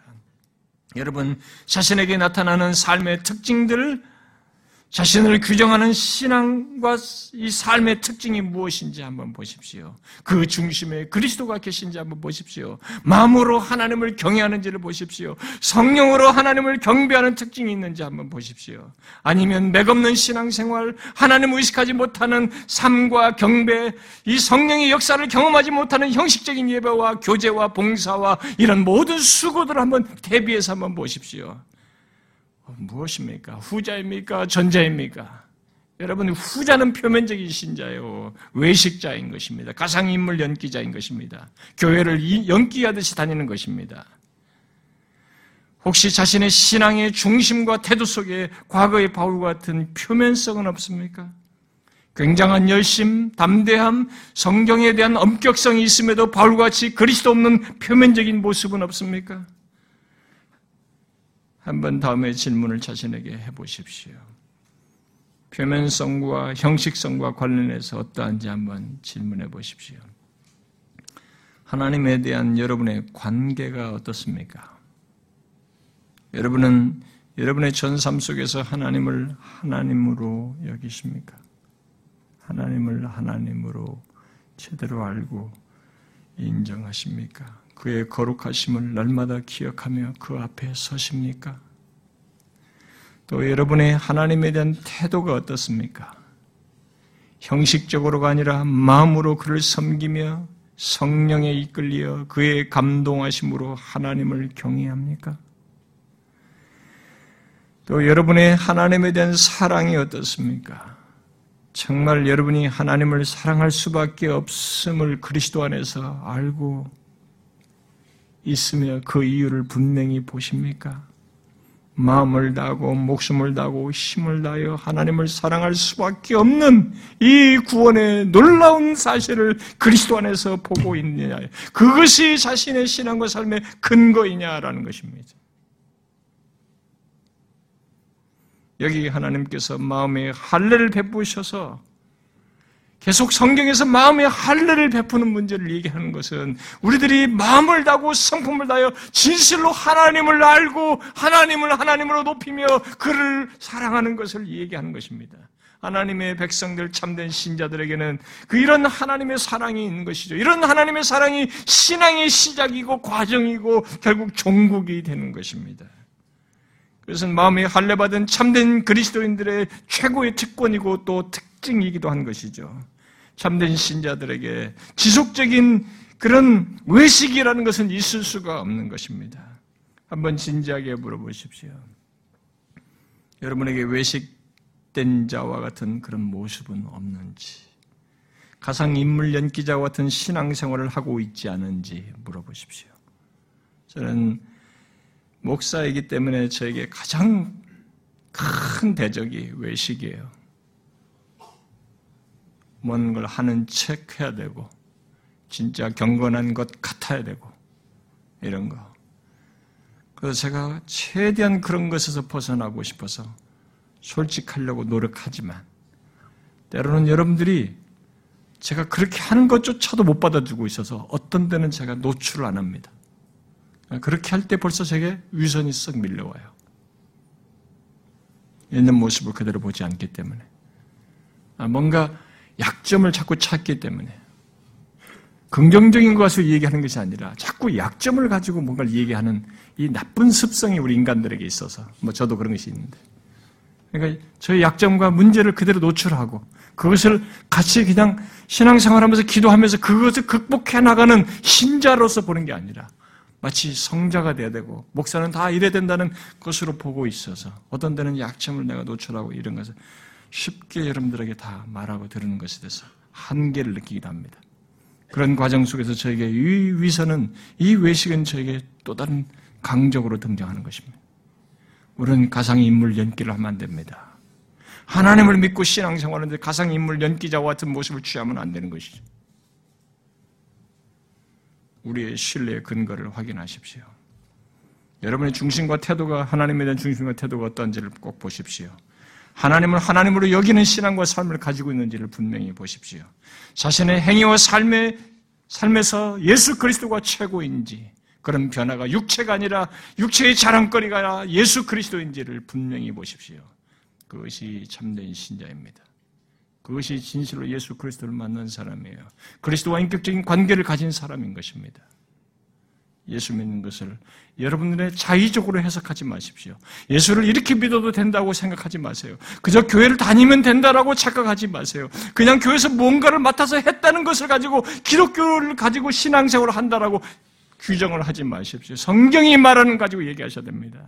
여러분, 자신에게 나타나는 삶의 특징들, 자신을 규정하는 신앙과 이 삶의 특징이 무엇인지 한번 보십시오. 그 중심에 그리스도가 계신지 한번 보십시오. 마음으로 하나님을 경외하는지를 보십시오. 성령으로 하나님을 경배하는 특징이 있는지 한번 보십시오. 아니면 맥없는 신앙생활, 하나님 의식하지 못하는 삶과 경배, 이 성령의 역사를 경험하지 못하는 형식적인 예배와 교제와 봉사와 이런 모든 수고들을 한번 대비해서 한번 보십시오. 무엇입니까? 후자입니까? 전자입니까? 여러분, 후자는 표면적인 신자요. 외식자인 것입니다. 가상인물 연기자인 것입니다. 교회를 연기하듯이 다니는 것입니다. 혹시 자신의 신앙의 중심과 태도 속에 과거의 바울 같은 표면성은 없습니까? 굉장한 열심, 담대함, 성경에 대한 엄격성이 있음에도 바울같이 그리스도 없는 표면적인 모습은 없습니까? 한번 다음에 질문을 자신에게 해보십시오. 표면성과 형식성과 관련해서 어떠한지 한번 질문해 보십시오. 하나님에 대한 여러분의 관계가 어떻습니까? 여러분은 여러분의 전삶 속에서 하나님을 하나님으로 여기십니까? 하나님을 하나님으로 제대로 알고 인정하십니까? 그의 거룩하심을 날마다 기억하며 그 앞에 서십니까? 또 여러분의 하나님에 대한 태도가 어떻습니까? 형식적으로가 아니라 마음으로 그를 섬기며 성령에 이끌려 그의 감동하심으로 하나님을 경외합니까? 또 여러분의 하나님에 대한 사랑이 어떻습니까? 정말 여러분이 하나님을 사랑할 수밖에 없음을 그리스도 안에서 알고 있으며 그 이유를 분명히 보십니까? 마음을 다하고 목숨을 다하고 힘을 다하여 하나님을 사랑할 수밖에 없는 이 구원의 놀라운 사실을 그리스도 안에서 보고 있느냐. 그것이 자신의 신앙과 삶의 근거이냐라는 것입니다. 여기 하나님께서 마음에 할례를 베푸셔서 계속 성경에서 마음의 할례를 베푸는 문제를 얘기하는 것은 우리들이 마음을 다고 성품을 다하여 진실로 하나님을 알고 하나님을 하나님으로 높이며 그를 사랑하는 것을 얘기하는 것입니다. 하나님의 백성들 참된 신자들에게는 그 이런 하나님의 사랑이 있는 것이죠. 이런 하나님의 사랑이 신앙의 시작이고 과정이고 결국 종국이 되는 것입니다. 그것은 마음에 할례 받은 참된 그리스도인들의 최고의 특권이고 또 특징이기도 한 것이죠. 참된 신자들에게 지속적인 그런 외식이라는 것은 있을 수가 없는 것입니다. 한번 진지하게 물어보십시오. 여러분에게 외식된 자와 같은 그런 모습은 없는지. 가상인물 연기자와 같은 신앙생활을 하고 있지 않은지 물어보십시오. 저는 목사이기 때문에 저에게 가장 큰 대적이 외식이에요. 뭔 걸 하는 책 해야 되고, 진짜 경건한 것 같아야 되고, 이런 거. 그래서 제가 최대한 그런 것에서 벗어나고 싶어서 솔직하려고 노력하지만, 때로는 여러분들이 제가 그렇게 하는 것조차도 못 받아주고 있어서 어떤 때는 제가 노출을 안 합니다. 그렇게 할 때 벌써 제게 위선이 썩 밀려와요. 있는 모습을 그대로 보지 않기 때문에. 아, 뭔가 약점을 자꾸 찾기 때문에. 긍정적인 것을 얘기하는 것이 아니라 자꾸 약점을 가지고 뭔가를 얘기하는 이 나쁜 습성이 우리 인간들에게 있어서, 뭐 저도 그런 것이 있는데. 그러니까 저의 약점과 문제를 그대로 노출하고 그것을 같이 그냥 신앙생활하면서 기도하면서 그것을 극복해 나가는 신자로서 보는 게 아니라 마치 성자가 돼야 되고 목사는 다 이래야 된다는 것으로 보고 있어서 어떤 데는 약점을 내가 노출하고 이런 것을 쉽게 여러분들에게 다 말하고 들은 것에 대해서 한계를 느끼기도 합니다. 그런 과정 속에서 저에게 이 위선은 이 외식은 저에게 또 다른 강적으로 등장하는 것입니다. 우리는 가상인물 연기를 하면 안 됩니다. 하나님을 믿고 신앙생활하는데 가상인물 연기자와 같은 모습을 취하면 안 되는 것이죠. 우리의 신뢰의 근거를 확인하십시오. 여러분의 중심과 태도가 하나님에 대한 중심과 태도가 어떤지를 꼭 보십시오. 하나님을 하나님으로 여기는 신앙과 삶을 가지고 있는지를 분명히 보십시오. 자신의 행위와 삶의 삶에서 예수 그리스도가 최고인지 그런 변화가 육체가 아니라 육체의 자랑거리가 아니라 예수 그리스도인지를 분명히 보십시오. 그것이 참된 신자입니다. 그것이 진실로 예수 그리스도를 만난 사람이에요. 그리스도와 인격적인 관계를 가진 사람인 것입니다. 예수 믿는 것을 여러분들의 자의적으로 해석하지 마십시오. 예수를 이렇게 믿어도 된다고 생각하지 마세요. 그저 교회를 다니면 된다라고 착각하지 마세요. 그냥 교회에서 뭔가를 맡아서 했다는 것을 가지고 기독교를 가지고 신앙생활을 한다라고 규정을 하지 마십시오. 성경이 말하는 가지고 얘기하셔야 됩니다.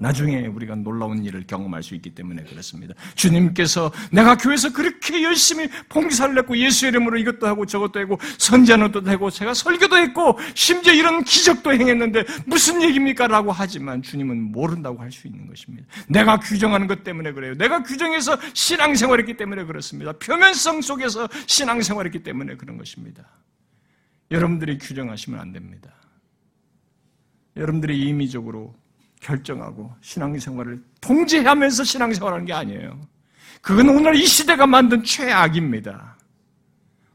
나중에 우리가 놀라운 일을 경험할 수 있기 때문에 그렇습니다. 주님께서 내가 교회에서 그렇게 열심히 봉사를 했고 예수 이름으로 이것도 하고 저것도 하고 선전도 되고 제가 설교도 했고 심지어 이런 기적도 행했는데 무슨 얘기입니까? 라고 하지만 주님은 모른다고 할 수 있는 것입니다. 내가 규정하는 것 때문에 그래요. 내가 규정해서 신앙생활했기 때문에 그렇습니다. 표면성 속에서 신앙생활했기 때문에 그런 것입니다. 여러분들이 규정하시면 안 됩니다. 여러분들이 임의적으로 결정하고 신앙생활을 통제하면서 신앙생활하는 게 아니에요. 그건 오늘 이 시대가 만든 최악입니다.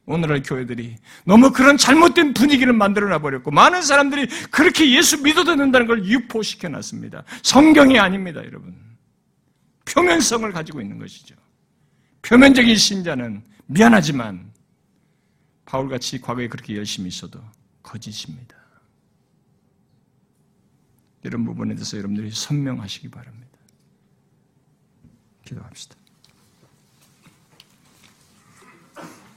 오늘날 교회들이 너무 그런 잘못된 분위기를 만들어놔 버렸고 많은 사람들이 그렇게 예수 믿어도 된다는 걸 유포시켜 놨습니다. 성경이 아닙니다, 여러분. 표면성을 가지고 있는 것이죠. 표면적인 신자는 미안하지만 바울같이 과거에 그렇게 열심히 있어도 거짓입니다. 이런 부분에 대해서 여러분들이 선명하시기 바랍니다. 기도합시다.